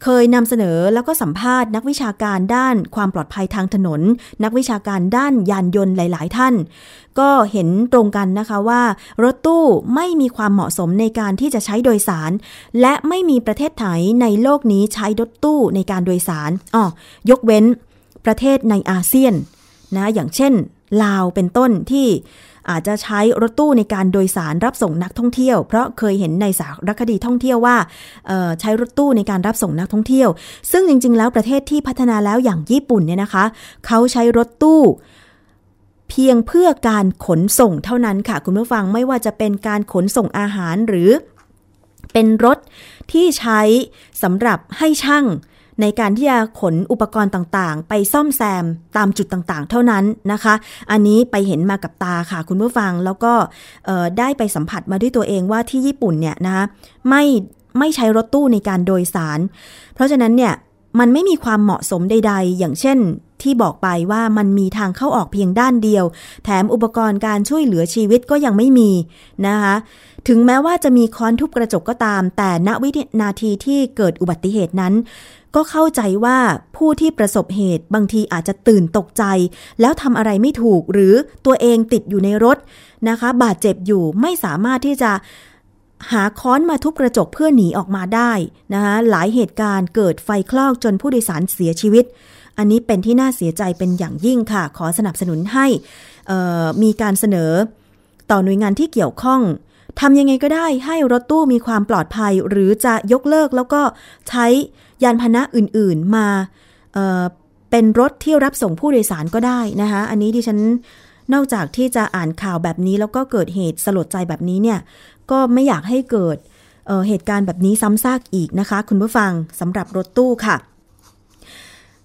เคยนำเสนอแล้วก็สัมภาษณ์นักวิชาการด้านความปลอดภัยทางถนน นักวิชาการด้านยานยนต์หลาย ๆ ท่าน ก็เห็นตรงกันนะคะว่า รถตู้ไม่มีความเหมาะสมในการที่จะใช้โดยสาร และไม่มีประเทศไหนในโลกนี้ใช้รถตู้ในการโดยสารอ๋อยกเว้นประเทศในอาเซียน นะอย่างเช่น ลาวเป็นต้นที่อาจจะใช้รถตู้ในการโดยสารรับส่งนักท่องเที่ยว เพราะเคยเห็นในสารคดีท่องเที่ยวว่าใช้รถตู้ในการรับส่งนักท่องเที่ยว ซึ่งจริง ๆ แล้วประเทศที่พัฒนาแล้วอย่างญี่ปุ่นเนี่ยนะคะ เขาใช้รถตู้ เพียงเพื่อการขนส่งเท่านั้นค่ะคุณผู้ฟังไม่ว่าจะเป็นการขนส่งอาหารหรือเป็นรถที่ใช้สำหรับให้ช่าง ในการที่จะขนอุปกรณ์ต่างๆ ไปซ่อมแซมตามจุดต่างๆ เท่านั้นนะคะ อันนี้ไปเห็นมากับตาค่ะคุณผู้ฟังแล้วก็ได้ไปสัมผัสมาด้วยตัวเองว่าที่ญี่ปุ่นเนี่ยนะคะไม่ไม่ใช้รถตู้ในการโดยสาร เพราะฉะนั้นเนี่ยมันไม่มีความเหมาะสมใด ๆ อย่างเช่นที่บอกไปว่ามันมีทางเข้าออกเพียงด้านเดียว แถมอุปกรณ์การช่วยเหลือชีวิตก็ยังไม่มีนะคะ ถึงแม้ว่าจะมีค้อนทุบกระจกก็ตาม แต่ณวินาทีที่เกิดอุบัติเหตุนั้น ก็เข้าใจว่าผู้ที่ประสบเหตุบางทีอาจจะตื่นตกใจ แล้วทำอะไรไม่ถูกหรือตัวเองติดอยู่ในรถนะคะ บาดเจ็บอยู่ไม่สามารถที่จะหาค้อนมาทุบกระจกเพื่อหนีออกมาได้นะคะหลายเหตุการณ์เกิดไฟคลอกจนผู้โดยสารเสียชีวิต อันนี้เป็นที่น่าเสียใจเป็นอย่างยิ่งค่ะ ขอสนับสนุนให้มีการเสนอต่อหน่วยงานที่เกี่ยวข้อง ทำยังไงก็ได้ให้รถตู้มีความปลอดภัย หรือจะยกเลิกแล้วก็ใช้ยานพาหนะอื่นๆมาเเป็นรถที่รับส่งผู้โดยสารก็ได้นะคะอันนี้ดิฉันนอกจากที่จะอ่านข่าวแบบนี้แล้วก็เกิดเหตุสลดใจแบบนี้เนี่ยก็ไม่อยากให้เกิดเเหตุการณ์แบบนี้ซ้ำซากอีกนะคะ คุณผู้ฟังสำหรับรถตู้ค่ะ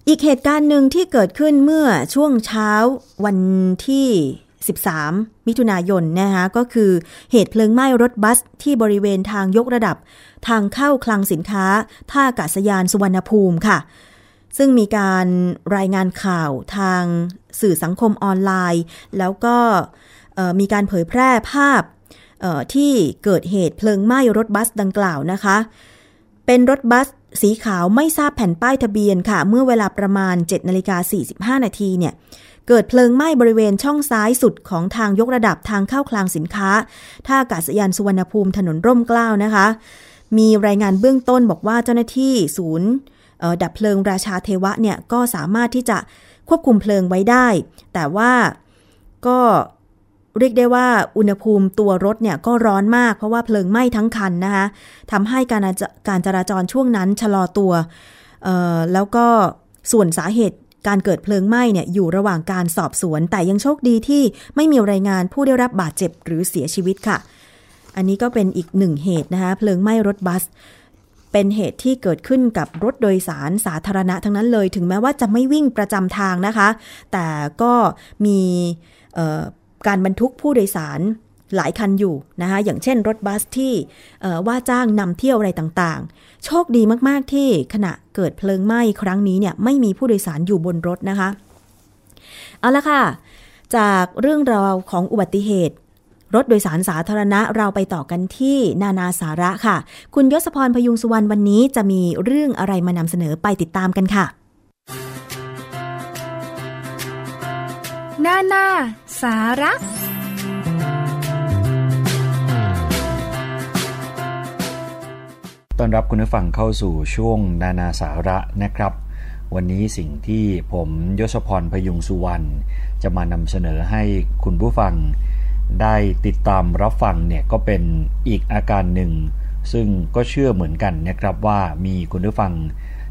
อีกเหตุการณ์หนึ่งที่เกิดขึ้นเมื่อช่วงเช้าวันที่ 13 มิถุนายนนะคะก็คือเหตุเพลิงไหม้รถบัสที่บริเวณทางยกระดับ ทางเข้าคลังสินค้า ท่าอากาศยานสุวรรณภูมิค่ะ ซึ่งมีการรายงานข่าวทางสื่อสังคมออนไลน์ แล้วก็มีการเผยแพร่ภาพที่เกิดเหตุเพลิงไหม้รถบัสดังกล่าวนะคะ เป็นรถบัสสีขาวไม่ทราบแผ่นป้ายทะเบียนค่ะ เมื่อเวลาประมาณ 7นาฬิกา45 นาทีเนี่ย เกิดเพลิงไหม้บริเวณช่องซ้ายสุดของทางยกระดับทางเข้าคลังสินค้า ท่าอากาศยานสุวรรณภูมิถนนร่มเกล้านะคะ มีรายงานเบื้องต้นบอกว่าเจ้าหน้าที่ศูนย์ดับเพลิงราชาเทวะเนี่ยก็สามารถที่จะควบคุมเพลิงไว้ได้ แต่ว่าก็เรียกได้ว่าอุณหภูมิตัวรถเนี่ยก็ร้อนมากเพราะว่าเพลิงไหม้ทั้งคันนะคะทำให้การการจราจรช่วงนั้นชะลอตัวแล้วก็ส่วนสาเหตุ การเกิดเพลิงไหม้เนี่ยอยู่ระหว่างการสอบสวน แต่ยังโชคดีที่ไม่มีรายงานผู้ได้รับบาดเจ็บหรือเสียชีวิตค่ะ อันนี้ก็เป็นอีกหนึ่งเหตุนะคะเพลิงไหม้รถบัส เป็นเหตุที่เกิดขึ้นกับรถโดยสารสาธารณะทั้งนั้นเลย ถึงแม้ว่าจะไม่วิ่งประจำทางนะคะ แต่ก็มีการบรรทุกผู้โดยสารหลายคันอยู่นะคะอย่างเช่นรถบัสที่ว่าจ้างนำเที่ยวอะไรต่างๆ โชคดีมากๆที่ขณะเกิดเพลิงไหม้ครั้งนี้เนี่ยไม่มีผู้โดยสารอยู่บนรถนะคะ เอาละค่ะ จากเรื่องราวของอุบัติเหตุรถโดยสารสาธารณะเราไปต่อกันที่นานาสาระค่ะ คุณยศพรพยุงสุวรรณวันนี้จะมีเรื่องอะไรมานำเสนอไปติดตามกันค่ะ นานาสาระ ต้อนรับคุณผู้ฟังเข้าสู่ช่วงนานาสาระนะครับ วันนี้สิ่งที่ผมยศพรพยุงสุวรรณจะมานำเสนอให้คุณผู้ฟัง ได้ติดตามรับฟังเนี่ยก็เป็นอีกอาการหนึ่ง ซึ่งก็เชื่อเหมือนกันนะครับว่ามีคุณผู้ฟัง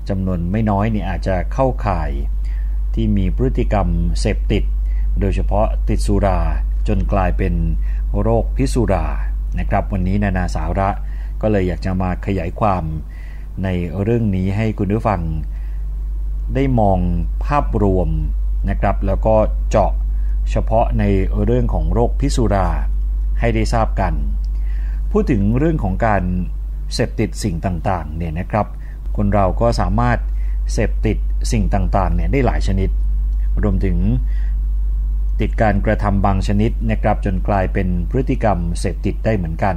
จำนวนไม่น้อยเนี่ยอาจจะเข้าข่าย ที่มีพฤติกรรมเสพติด โดยเฉพาะติดสุราจนกลายเป็นโรคพิสุรานะครับ วันนี้นานาสาระ ก็เลยอยากจะมาขยายความในเรื่องนี้ให้คุณผู้ฟัง ได้มองภาพรวมนะครับ แล้วก็เจาะเฉพาะในเรื่องของโรคพิษสุราให้ได้ทราบกัน พูดถึงเรื่องของการเสพติดสิ่งต่างๆเนี่ยนะครับ คนเราก็สามารถเสพติดสิ่งต่างๆเนี่ยได้หลายชนิด รวมถึงติดการกระทำบางชนิดนะครับจนกลายเป็นพฤติกรรมเสพติดได้เหมือนกัน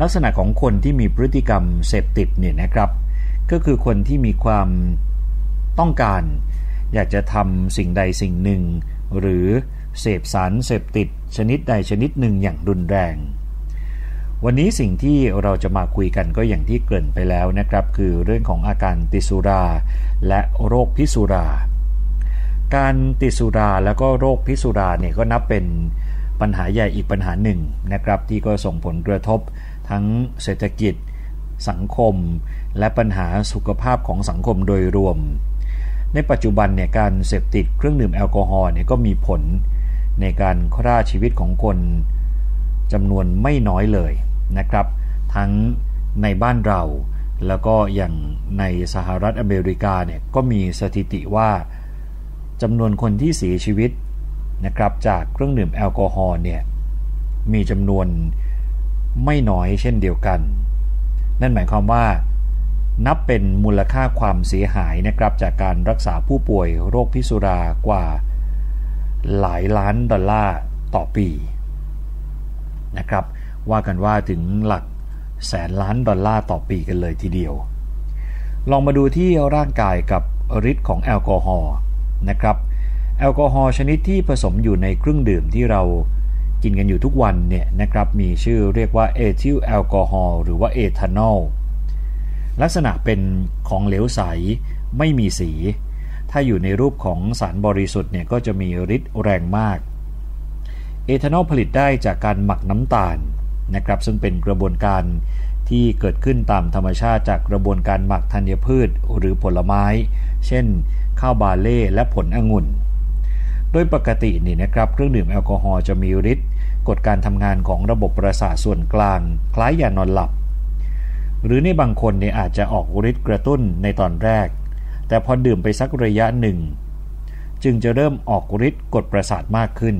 ลักษณะของคนที่มีพฤติกรรมเสพติดเนี่ยนะครับ ก็คือคนที่มีความต้องการ อยากจะทำสิ่งใดสิ่งหนึ่ง หรือเสพสารเสพติดชนิดใดชนิดหนึ่งอย่างรุนแรง วันนี้สิ่งที่เราจะมาคุยกันก็อย่างที่เกริ่นไปแล้วนะครับ คือเรื่องของอาการติสุรา และโรคพิสุรา การติสุราแล้วก็โรคพิสุราเนี่ยก็นับเป็นปัญหาใหญ่อีกปัญหาหนึ่งนะครับ ที่ก็ส่งผลกระทบ ทั้งเศรษฐกิจ สังคม และปัญหาสุขภาพของสังคมโดยรวม ในปัจจุบันเนี่ยการเสพติดเครื่องดื่มแอลกอฮอล์เนี่ยก็มีผลในการฆ่าชีวิตของคนจำนวนไม่น้อยเลยนะครับ ทั้งในบ้านเรา แล้วก็อย่างในสหรัฐอเมริกาเนี่ยก็มีสถิติว่าจำนวนคนที่เสียชีวิตนะครับจากเครื่องดื่มแอลกอฮอล์เนี่ยมีจำนวน ไม่น้อยเช่นเดียวกัน นั่นหมายความว่า นับเป็นมูลค่าความเสียหายนะครับจากการรักษาผู้ป่วยโรคพิษสุรากว่า หลายล้านดอลลาร์ต่อปีนะครับว่ากันว่าถึงหลักแสนล้านดอลลาร์ต่อปีกันเลยทีเดียว ลองมาดูที่ร่างกายกับฤทธิ์ของแอลกอฮอล์นะครับ แอลกอฮอล์ชนิดที่ผสมอยู่ในเครื่องดื่มที่เรา กินกันอยู่ทุกวันเนี่ยนะครับมีชื่อเรียกว่าเอทิลแอลกอฮอล์หรือว่าเอทานอลลักษณะเป็นของเหลวใสไม่มีสี ถ้าอยู่ในรูปของสารบริสุทธิ์เนี่ยก็จะมีฤทธิ์แรงมาก เอทานอลผลิตได้จากการหมักน้ำตาลนะครับซึ่งเป็นกระบวนการที่เกิดขึ้นตามธรรมชาติจากกระบวนการหมักธัญพืชหรือผลไม้ เช่น ข้าวบาเล่และผลองุ่น โดยปกตินี่นะครับเครื่องดื่มแอลกอฮอล์จะมีฤทธิ์ กดการทำงานของระบบประสาทส่วนกลาง คล้ายยานอนหลับ หรือในบางคนเนี่ยอาจจะออกฤทธิ์กระตุ้นในตอนแรก แต่พอดื่มไปสักระยะหนึ่ง จึงจะเริ่มออกฤทธิ์กดประสาทมากขึ้น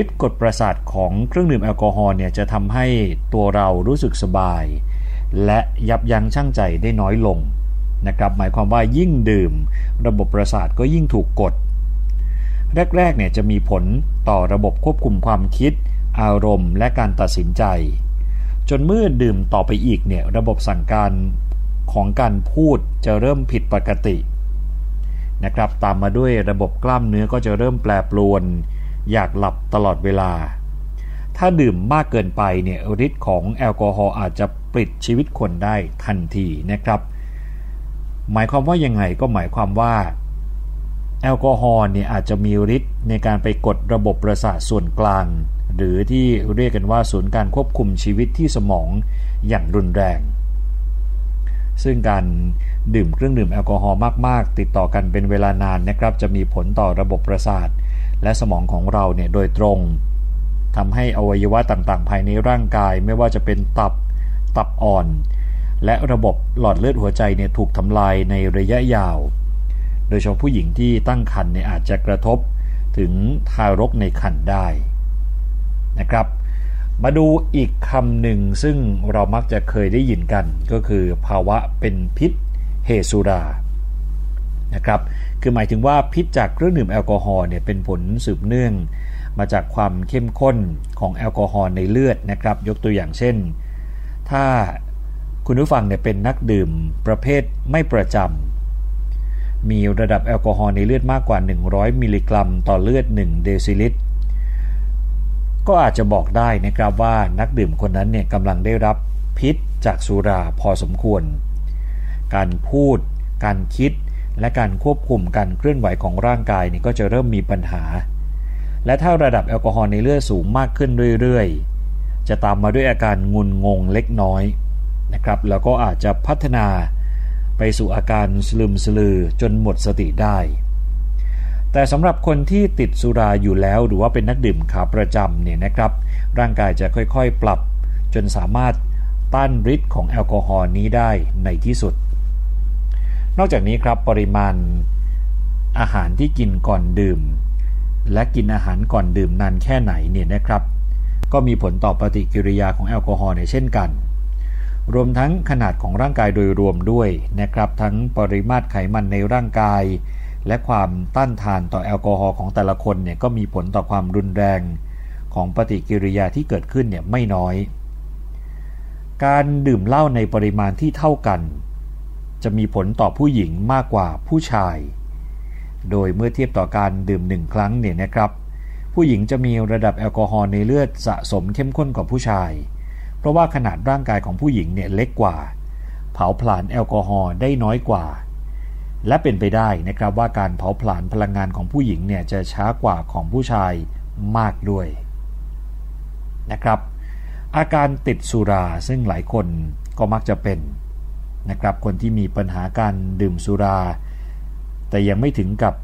ฤทธิ์กดประสาทของเครื่องดื่มแอลกอฮอล์เนี่ยจะทำให้ตัวเรารู้สึกสบาย และยับยั้งชั่งใจได้น้อยลงนะครับหมายความว่ายิ่งดื่ม ระบบประสาทก็ยิ่งถูกกด แรกๆเนี่ยจะมีผลต่อระบบควบคุมความคิด อารมณ์และการตัดสินใจ จนเมื่อดื่มต่อไปอีกเนี่ยระบบสั่งการของการพูดจะเริ่มผิดปกตินะครับตามมาด้วยระบบกล้ามเนื้อก็จะเริ่มแปรปรวน อยากหลับตลอดเวลา ถ้าดื่มมากเกินไปเนี่ยฤทธิ์ของแอลกอฮอล์อาจจะปลิดชีวิตคนได้ทันทีนะครับ หมายความว่ายังไงก็หมายความว่า แอลกอฮอล์เนี่ยอาจจะมีฤทธิ์ในการไปกดระบบประสาทส่วนกลาง หรือที่เรียกกันว่าศูนย์การควบคุมชีวิตที่สมองอย่างรุนแรง ซึ่งการดื่มเครื่องดื่มแอลกอฮอล์มาก ๆ ติดต่อกันเป็นเวลานานนะครับ จะมีผลต่อระบบประสาท และสมองของเราเนี่ยโดยตรงทำให้อวัยวะต่างๆ ภายในร่างกายไม่ว่าจะเป็นตับตับอ่อน และระบบหลอดเลือดหัวใจเนี่ยถูกทำลายในระยะยาว โดยเฉพาะผู้หญิงที่ตั้งครรภ์เนี่ยอาจจะกระทบถึงทารกในครรภ์ได้นะครับ มาดูอีกคำหนึ่งซึ่งเรามักจะเคยได้ยินกันก็คือภาวะเป็นพิษเฮสุรานะครับคือหมายถึงว่าพิษจากเครื่องดื่มแอลกอฮอล์เนี่ยเป็นผลสืบเนื่อง มาจากความเข้มข้นของแอลกอฮอล์ในเลือดนะครับ ยกตัวอย่างเช่น ถ้าคุณผู้ฟังเนี่ยเป็นนักดื่มประเภทไม่ประจำ มีระดับแอลกอฮอล์ในเลือดมากกว่า 100 มิลลิกรัม ต่อเลือด 1 เดซิลิตร ก็อาจจะบอกได้นะครับว่านักดื่มคนนั้นเนี่ยกำลังได้รับพิษจากสุราพอสมควร การพูด การคิด และการควบคุมการเคลื่อนไหวของร่างกายนี่ก็จะเริ่มมีปัญหา และถ้าระดับแอลกอฮอล์ในเลือดสูงมากขึ้นเรื่อยๆ จะตามมาด้วยอาการงุนงงเล็กน้อยนะครับ แล้วก็อาจจะพัฒนา ไปสู่อาการสลืมสลือจนหมดสติได้ แต่สำหรับคนที่ติดสุราอยู่แล้วหรือว่าเป็นนักดื่มขาประจำเนี่ยนะครับ ร่างกายจะค่อยๆปรับ จนสามารถต้านฤทธิ์ของแอลกอฮอล์นี้ได้ในที่สุด นอกจากนี้ครับปริมาณอาหารที่กินก่อนดื่ม และกินอาหารก่อนดื่มนานแค่ไหนเนี่ยนะครับ ก็มีผลต่อปฏิกิริยาของแอลกอฮอล์ในเช่นกัน รวมทั้งขนาดของร่างกายโดยรวมด้วยนะครับทั้งปริมาตรไขมันในร่างกาย และความต้านทานต่อแอลกอฮอล์ของแต่ละคนเนี่ยก็มีผลต่อความรุนแรงของปฏิกิริยาที่เกิดขึ้นเนี่ยไม่น้อย การดื่มเหล้าในปริมาณที่เท่ากัน จะมีผลต่อผู้หญิงมากกว่าผู้ชาย โดยเมื่อเทียบต่อการดื่มหนึ่งครั้งเนี่ยนะครับ ผู้หญิงจะมีระดับแอลกอฮอล์ในเลือดสะสมเข้มข้นกว่าผู้ชาย เพราะว่าขนาดร่างกายของผู้หญิงเนี่ยเล็กกว่า เผาผลาญแอลกอฮอล์ได้น้อยกว่า และเป็นไปได้นะครับว่าการเผาผลาญพลังงานของผู้หญิงเนี่ยจะช้ากว่าของผู้ชายมากด้วยนะครับอาการติดสุราซึ่งหลายคนก็มักจะเป็นนะครับคนที่มีปัญหาการดื่มสุรา แต่ยังไม่ถึงกับ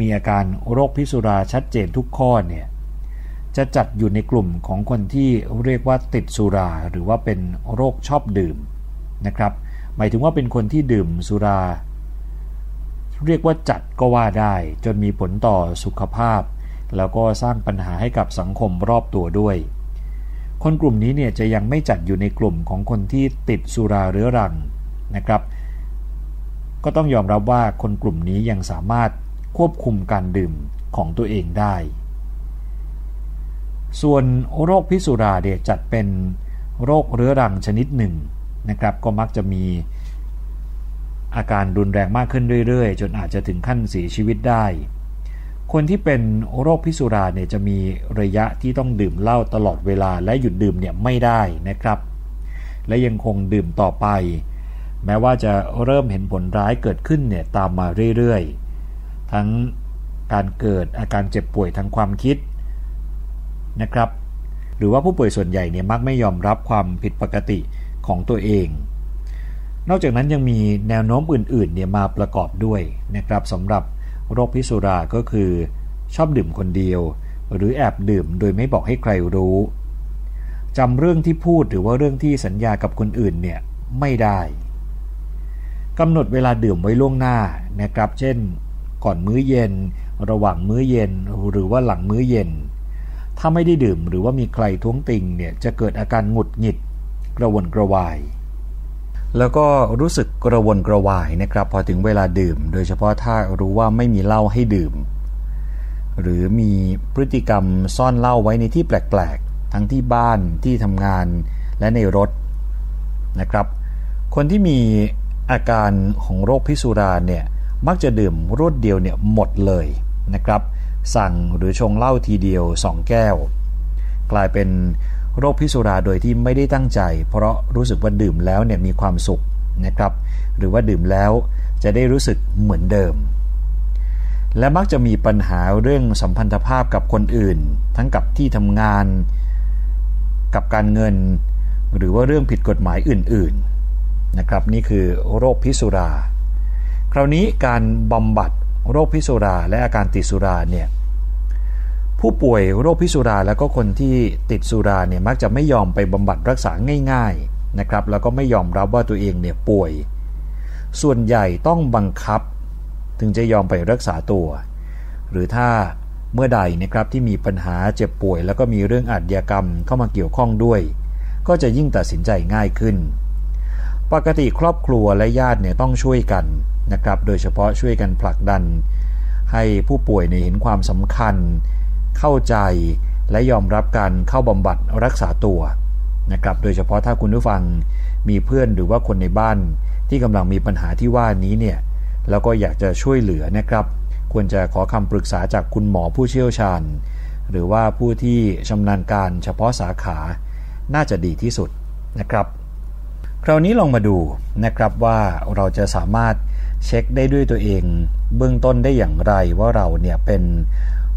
มีอาการโรคพิษสุราชัดเจนทุกข้อเนี่ย จะจัดอยู่ในกลุ่มของคนที่เรียกว่าติดสุราหรือว่าเป็นโรคชอบดื่มนะครับ หมายถึงว่าเป็นคนที่ดื่มสุรา เรียกว่าจัดก็ว่าได้ จนมีผลต่อสุขภาพ แล้วก็สร้างปัญหาให้กับสังคมรอบตัวด้วย คนกลุ่มนี้เนี่ยจะยังไม่จัดอยู่ในกลุ่มของคนที่ติดสุราเรื้อรังนะครับ ก็ต้องยอมรับว่าคนกลุ่มนี้ยังสามารถควบคุมการดื่มของตัวเองได้ ส่วนโรคพิษสุราเดียจัดเป็นโรคเรื้อรังชนิดหนึ่งนะครับ ก็มักจะมีอาการรุนแรงมากขึ้นเรื่อยๆ จนอาจจะถึงขั้นเสียชีวิตได้ คนที่เป็นโรคพิษสุราเนี่ยจะมีระยะที่ต้องดื่มเหล้าตลอดเวลาและหยุดดื่มเนี่ยไม่ได้นะครับ และยังคงดื่มต่อไป แม้ว่าจะเริ่มเห็นผลร้ายเกิดขึ้นเนี่ยตามมาเรื่อยๆ ทั้งการเกิดอาการเจ็บป่วยทางความคิด นะครับ หรือว่าผู้ป่วยส่วนใหญ่เนี่ยมักไม่ยอมรับความผิดปกติของตัวเอง นอกจากนั้นยังมีแนวโน้มอื่นๆเนี่ยมาประกอบด้วยนะครับสำหรับโรคพิษสุราก็คือ ชอบดื่มคนเดียว หรือแอบดื่มโดยไม่บอกให้ใครรู้จำเรื่องที่พูดหรือว่าเรื่องที่สัญญากับคนอื่นเนี่ยไม่ได้กำหนดเวลาดื่มไว้ล่วงหน้านะครับ เช่น ก่อนมื้อเย็น ระหว่างมื้อเย็น หรือว่าหลังมื้อเย็น ถ้าไม่ได้ดื่มหรือว่ามีใครท้วงติงเนี่ยจะเกิดอาการหงุดหงิดกระวนกระวาย แล้วก็รู้สึกกระวนกระวายนะครับพอถึงเวลาดื่ม โดยเฉพาะถ้ารู้ว่าไม่มีเหล้าให้ดื่ม หรือมีพฤติกรรมซ่อนเหล้าไว้ในที่แปลกๆ ทั้งที่บ้านที่ทำงานและในรถนะครับ คนที่มีอาการของโรคพิษสุราเนี่ยมักจะดื่มรวดเดียวเนี่ยหมดเลยนะครับ สั่งหรือชงเหล้าทีเดียว 2 แก้ว กลายเป็นโรคพิษสุราโดยที่ไม่ได้ตั้งใจ เพราะรู้สึกว่าดื่มแล้วเนี่ยมีความสุขนะครับ หรือว่าดื่มแล้วจะได้รู้สึกเหมือนเดิม และมักจะมีปัญหาเรื่องสัมพันธภาพกับคนอื่น ทั้งกับที่ทำงาน กับการเงิน หรือว่าเรื่องผิดกฎหมายอื่น ๆนะครับ นี่คือโรคพิษสุรา คราวนี้การบำบัด โรคพิษสุราและอาการติดสุราเนี่ยผู้ป่วยโรคพิษสุราแล้วก็คนที่ติดสุราเนี่ยมักจะไม่ยอมไปบำบัดรักษาง่ายๆนะครับแล้วก็ไม่ยอมรับว่าตัวเองเนี่ยป่วย ส่วนใหญ่ต้องบังคับ ถึงจะยอมไปรักษาตัว หรือถ้าเมื่อใดนะครับที่มีปัญหาเจ็บป่วย แล้วก็มีเรื่องอาชญากรรมเข้ามาเกี่ยวข้องด้วย ก็จะยิ่งตัดสินใจง่ายขึ้น ปกติครอบครัวและญาติเนี่ยต้องช่วยกัน นะครับ โดยเฉพาะช่วยกันผลักดัน ให้ผู้ป่วยเนี่ยเห็นความสำคัญ เข้าใจและยอมรับการเข้าบำบัดรักษาตัวนะครับ โดยเฉพาะถ้าคุณผู้ฟังมีเพื่อนหรือว่าคนในบ้านที่กำลังมีปัญหาที่ว่านี้เนี่ยแล้วก็อยากจะช่วยเหลือนะครับ ควรจะขอคำปรึกษาจากคุณหมอผู้เชี่ยวชาญ หรือว่าผู้ที่ชำนาญการเฉพาะสาขาน่าจะดีที่สุดนะครับ คราวนี้ลองมาดูนะครับว่าเราจะสามารถ เช็คได้ด้วยตัวเอง เบื้องต้นได้อย่างไรว่าเราเนี่ยเป็น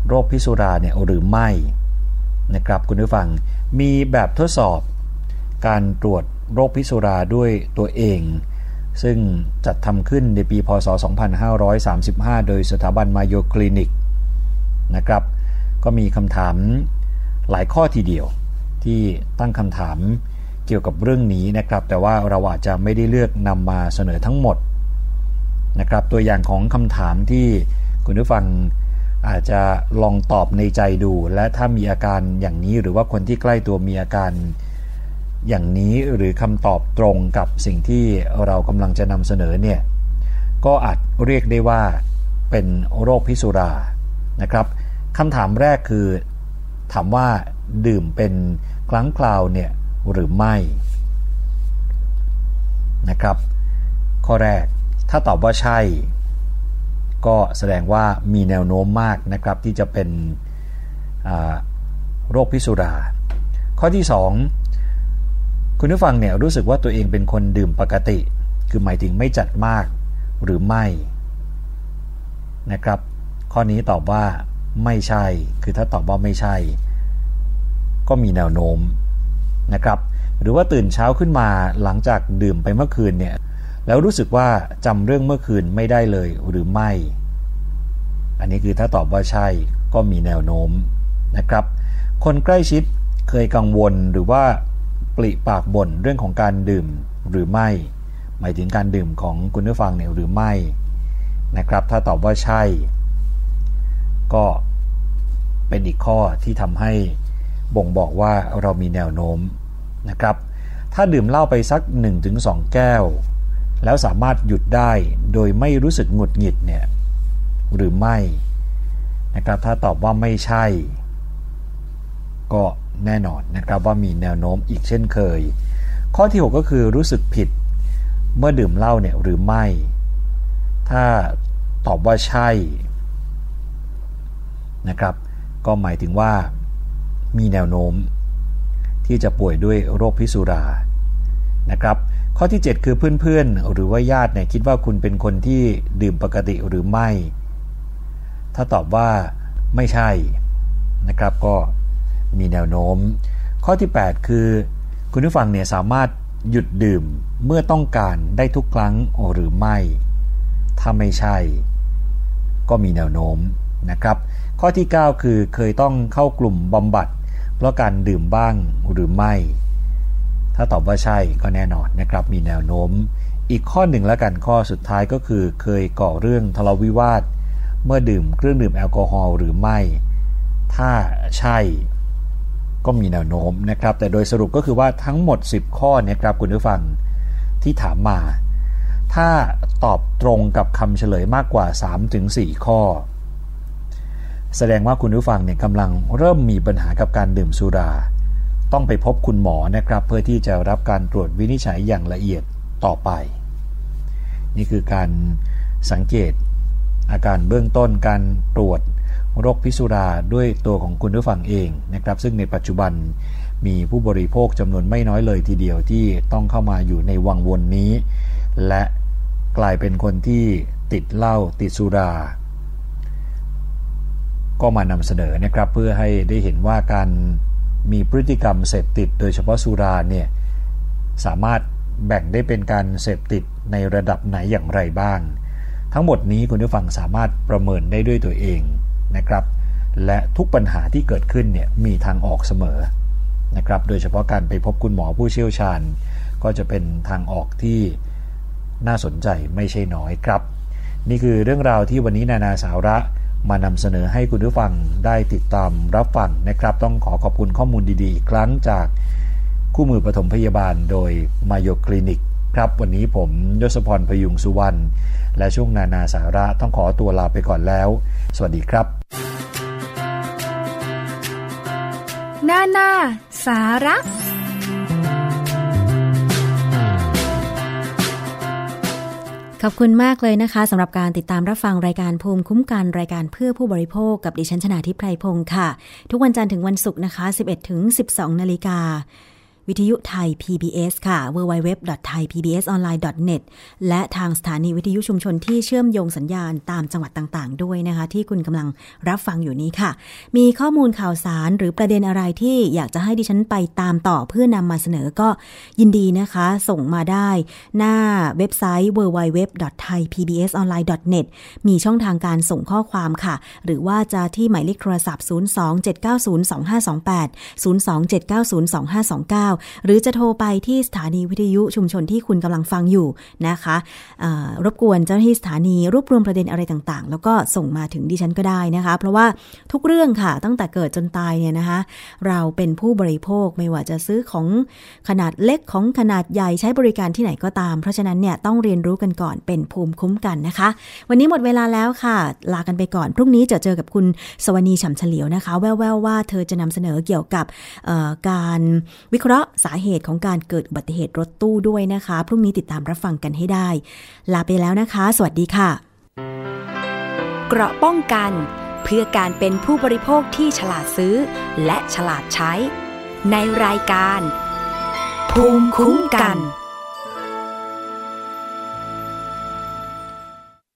โรคพิษสุราเนี่ยหรือไม่นะครับคุณผู้ฟังมีแบบทดสอบการตรวจโรคพิษสุราด้วยตัวเอง ซึ่งจัดทำขึ้นในปีพศ 2535 โดยสถาบันมาโยคลินิกนะครับ ก็มีคำถามหลายข้อทีเดียวที่ตั้งคำถามเกี่ยวกับเรื่องนี้นะครับ แต่ว่าเราอาจจะไม่ได้เลือกนำมาเสนอทั้งหมด นะครับ ตัวอย่างของคำถามที่คุณผู้ฟังอาจจะลองตอบในใจดู และถ้ามีอาการอย่างนี้หรือว่าคนที่ใกล้ตัวมีอาการอย่างนี้หรือคำตอบตรงกับสิ่งที่เรากำลังจะนำเสนอเนี่ยก็อาจเรียกได้ว่าเป็นโรคพิษสุรานะครับคำถามแรกคือ ถามว่าดื่มเป็นครั้งคราวเนี่ยหรือไม่นะครับ ข้อแรก ถ้าตอบว่าใช่ ก็แสดงว่ามีแนวโน้มมากนะครับที่จะเป็นโรคพิษสุรา ข้อที่ 2 คุณผู้ฟังเนี่ยรู้สึกว่าตัวเองเป็นคนดื่มปกติ คือหมายถึงไม่จัดมากหรือไม่นะครับ ข้อนี้ตอบว่าไม่ใช่ คือถ้าตอบว่าไม่ใช่ ก็มีแนวโน้มนะครับ หรือว่าตื่นเช้าขึ้นมาหลังจากดื่มไปเมื่อคืนเนี่ย แล้วรู้สึกว่าจำเรื่องเมื่อคืนไม่ได้เลยหรือไม่ อันนี้คือถ้าตอบว่าใช่ก็มีแนวโน้มนะครับ คนใกล้ชิดเคยกังวลหรือว่าปลิปากบ่นเรื่องของการดื่มหรือไม่ หมายถึงการดื่มของคุณผู้ฟังเนี่ยหรือไม่นะครับ ถ้าตอบว่าใช่ ก็เป็นอีกข้อที่ทำให้บ่งบอกว่าเรามีแนวโน้มนะครับ ถ้าดื่มเหล้าไปสัก 1-2 แก้ว แล้วสามารถหยุดได้โดยไม่รู้สึกหงุดหงิดเนี่ยหรือไม่นะครับถ้าตอบว่าไม่ใช่ ก็แน่นอนนะครับว่ามีแนวโน้มอีกเช่นเคย ข้อที่ 6 ก็คือรู้สึกผิดเมื่อดื่มเหล้าเนี่ยหรือไม่ ถ้าตอบว่าใช่นะครับ ก็หมายถึงว่ามีแนวโน้มที่จะป่วยด้วยโรคพิษสุรานะครับ ข้อที่ 7 คือเพื่อนๆ หรือว่าญาติเนี่ยคิดว่าคุณเป็นคนที่ดื่มปกติหรือไม่ ถ้าตอบว่าไม่ใช่นะครับก็มีแนวโน้ม ข้อที่ 8 คือ คุณผู้ฟังเนี่ยสามารถหยุดดื่มเมื่อต้องการได้ทุกครั้งหรือไม่ ถ้าไม่ใช่ ก็มีแนวโน้มนะครับ ข้อที่ 9 คือเคยต้องเข้ากลุ่มบำบัด เพราะการดื่มบ้างหรือไม่ ถ้าตอบว่าใช่ก็แน่นอนนะครับมีแนวโน้ม อีกข้อหนึ่งแล้วกันข้อสุดท้ายก็คือเคยก่อเรื่องทะเลาะวิวาท เมื่อดื่มเครื่องดื่มแอลกอฮอล์หรือไม่ ถ้าใช่ก็มีแนวโน้มนะครับ แต่โดยสรุปก็คือว่าทั้งหมด 10 ข้อเนี่ยครับคุณผู้ฟังที่ถามมา ถ้าตอบตรงกับคำเฉลยมากกว่า 3-4 ข้อ แสดงว่าคุณผู้ฟังเนี่ยกำลังเริ่มมีปัญหากับการดื่มสุรา ต้องไปพบคุณหมอนะครับ เพื่อที่จะรับการตรวจวินิจฉัยอย่างละเอียดต่อไป นี่คือการสังเกต อาการเบื้องต้นการตรวจโรคพิษสุราด้วยตัวของคุณผู้ฟังเองนะครับ ซึ่งในปัจจุบันมีผู้บริโภคจำนวนไม่น้อยเลยทีเดียวที่ต้องเข้ามาอยู่ในวังวนนี้ และกลายเป็นคนที่ติดเหล้าติดสุรา ก็มานำเสนอนะครับ เพื่อให้ได้เห็นว่าการ มีพฤติกรรมเสพติด โดยเฉพาะสุราเนี่ยสามารถแบ่งได้เป็นการเสพติดในระดับไหนอย่างไรบ้าง ทั้งหมดนี้คุณผู้ฟังสามารถประเมินได้ด้วยตัวเองนะครับ และทุกปัญหาที่เกิดขึ้นเนี่ยมีทางออกเสมอนะครับโดยเฉพาะการไปพบคุณหมอผู้เชี่ยวชาญ ก็จะเป็นทางออกที่น่าสนใจไม่ใช่น้อยครับ นี่คือเรื่องราวที่วันนี้นานาสาระ มานำเสนอให้คุณผู้ฟังได้ติดตามรับฟังนะครับ ต้องขอขอบคุณข้อมูลดีๆ อีกครั้งจากคู่มือปฐมพยาบาลโดยมายคลินิกครับวันนี้ผมยศพรพยุงสุวรรณและช่วงนานาสาระต้องขอตัวลาไปก่อนแล้ว สวัสดีครับ นานาสาระ ขอบคุณมากเลยนะคะสำหรับการติดตามรับฟังรายการภูมิคุ้มกันรายการเพื่อผู้บริโภคกับดิฉันชนาทิพไพรพงศ์ค่ะ ทุกวันจันทร์ถึงวันศุกร์นะคะ 11ถึง12 นาฬิกา วิทยุไทย PBS ค่ะ www.thaipbsonline.net และทางสถานีวิทยุชุมชนที่เชื่อมโยงสัญญาณตามจังหวัดต่างๆ ด้วยนะคะ ที่คุณกำลังรับฟังอยู่นี้ค่ะ มีข้อมูลข่าวสารหรือประเด็นอะไรที่อยากจะให้ดิฉันไปตามต่อเพื่อนำมาเสนอก็ยินดีนะคะ ส่งมาได้ หน้าเว็บไซต์ www.thaipbsonline.net มีช่องทางการส่งข้อความค่ะ หรือว่าจะที่หมายเลขโทรศัพท์ 027902528 027902529หรือจะโทรไปที่สถานีวิทยุชุมชนที่คุณกำลังฟังอยู่นะคะรบกวนเจ้าหน้าที่สถานีรวบรวมประเด็นอะไรต่างๆ แล้วก็ส่งมาถึงดิฉันก็ได้นะคะ เพราะว่าทุกเรื่องค่ะตั้งแต่เกิดจนตายเนี่ยนะคะเราเป็นผู้บริโภคไม่ว่าจะซื้อของขนาดเล็กของขนาดใหญ่ใช้บริการที่ไหนก็ตาม เพราะฉะนั้นเนี่ยต้องเรียนรู้กันก่อนเป็นภูมิคุ้มกันนะคะ วันนี้หมดเวลาแล้วค่ะ ลากันไปก่อน พรุ่งนี้จะเจอกับคุณสวนีฉ่ำเฉลียวนะคะ แววๆว่าเธอจะนำเสนอเกี่ยวกับการวิเคราะห์สาเหตุของการเกิดอุบัติเหตุรถตู้ด้วยนะคะ พรุ่งนี้ติดตามรับฟังกันให้ได้ ลาไปแล้วนะคะ สวัสดีค่ะ เกราะป้องกัน เพื่อการเป็นผู้บริโภคที่ฉลาดซื้อ และฉลาดใช้ ในรายการ ภูมิคุ้มกัน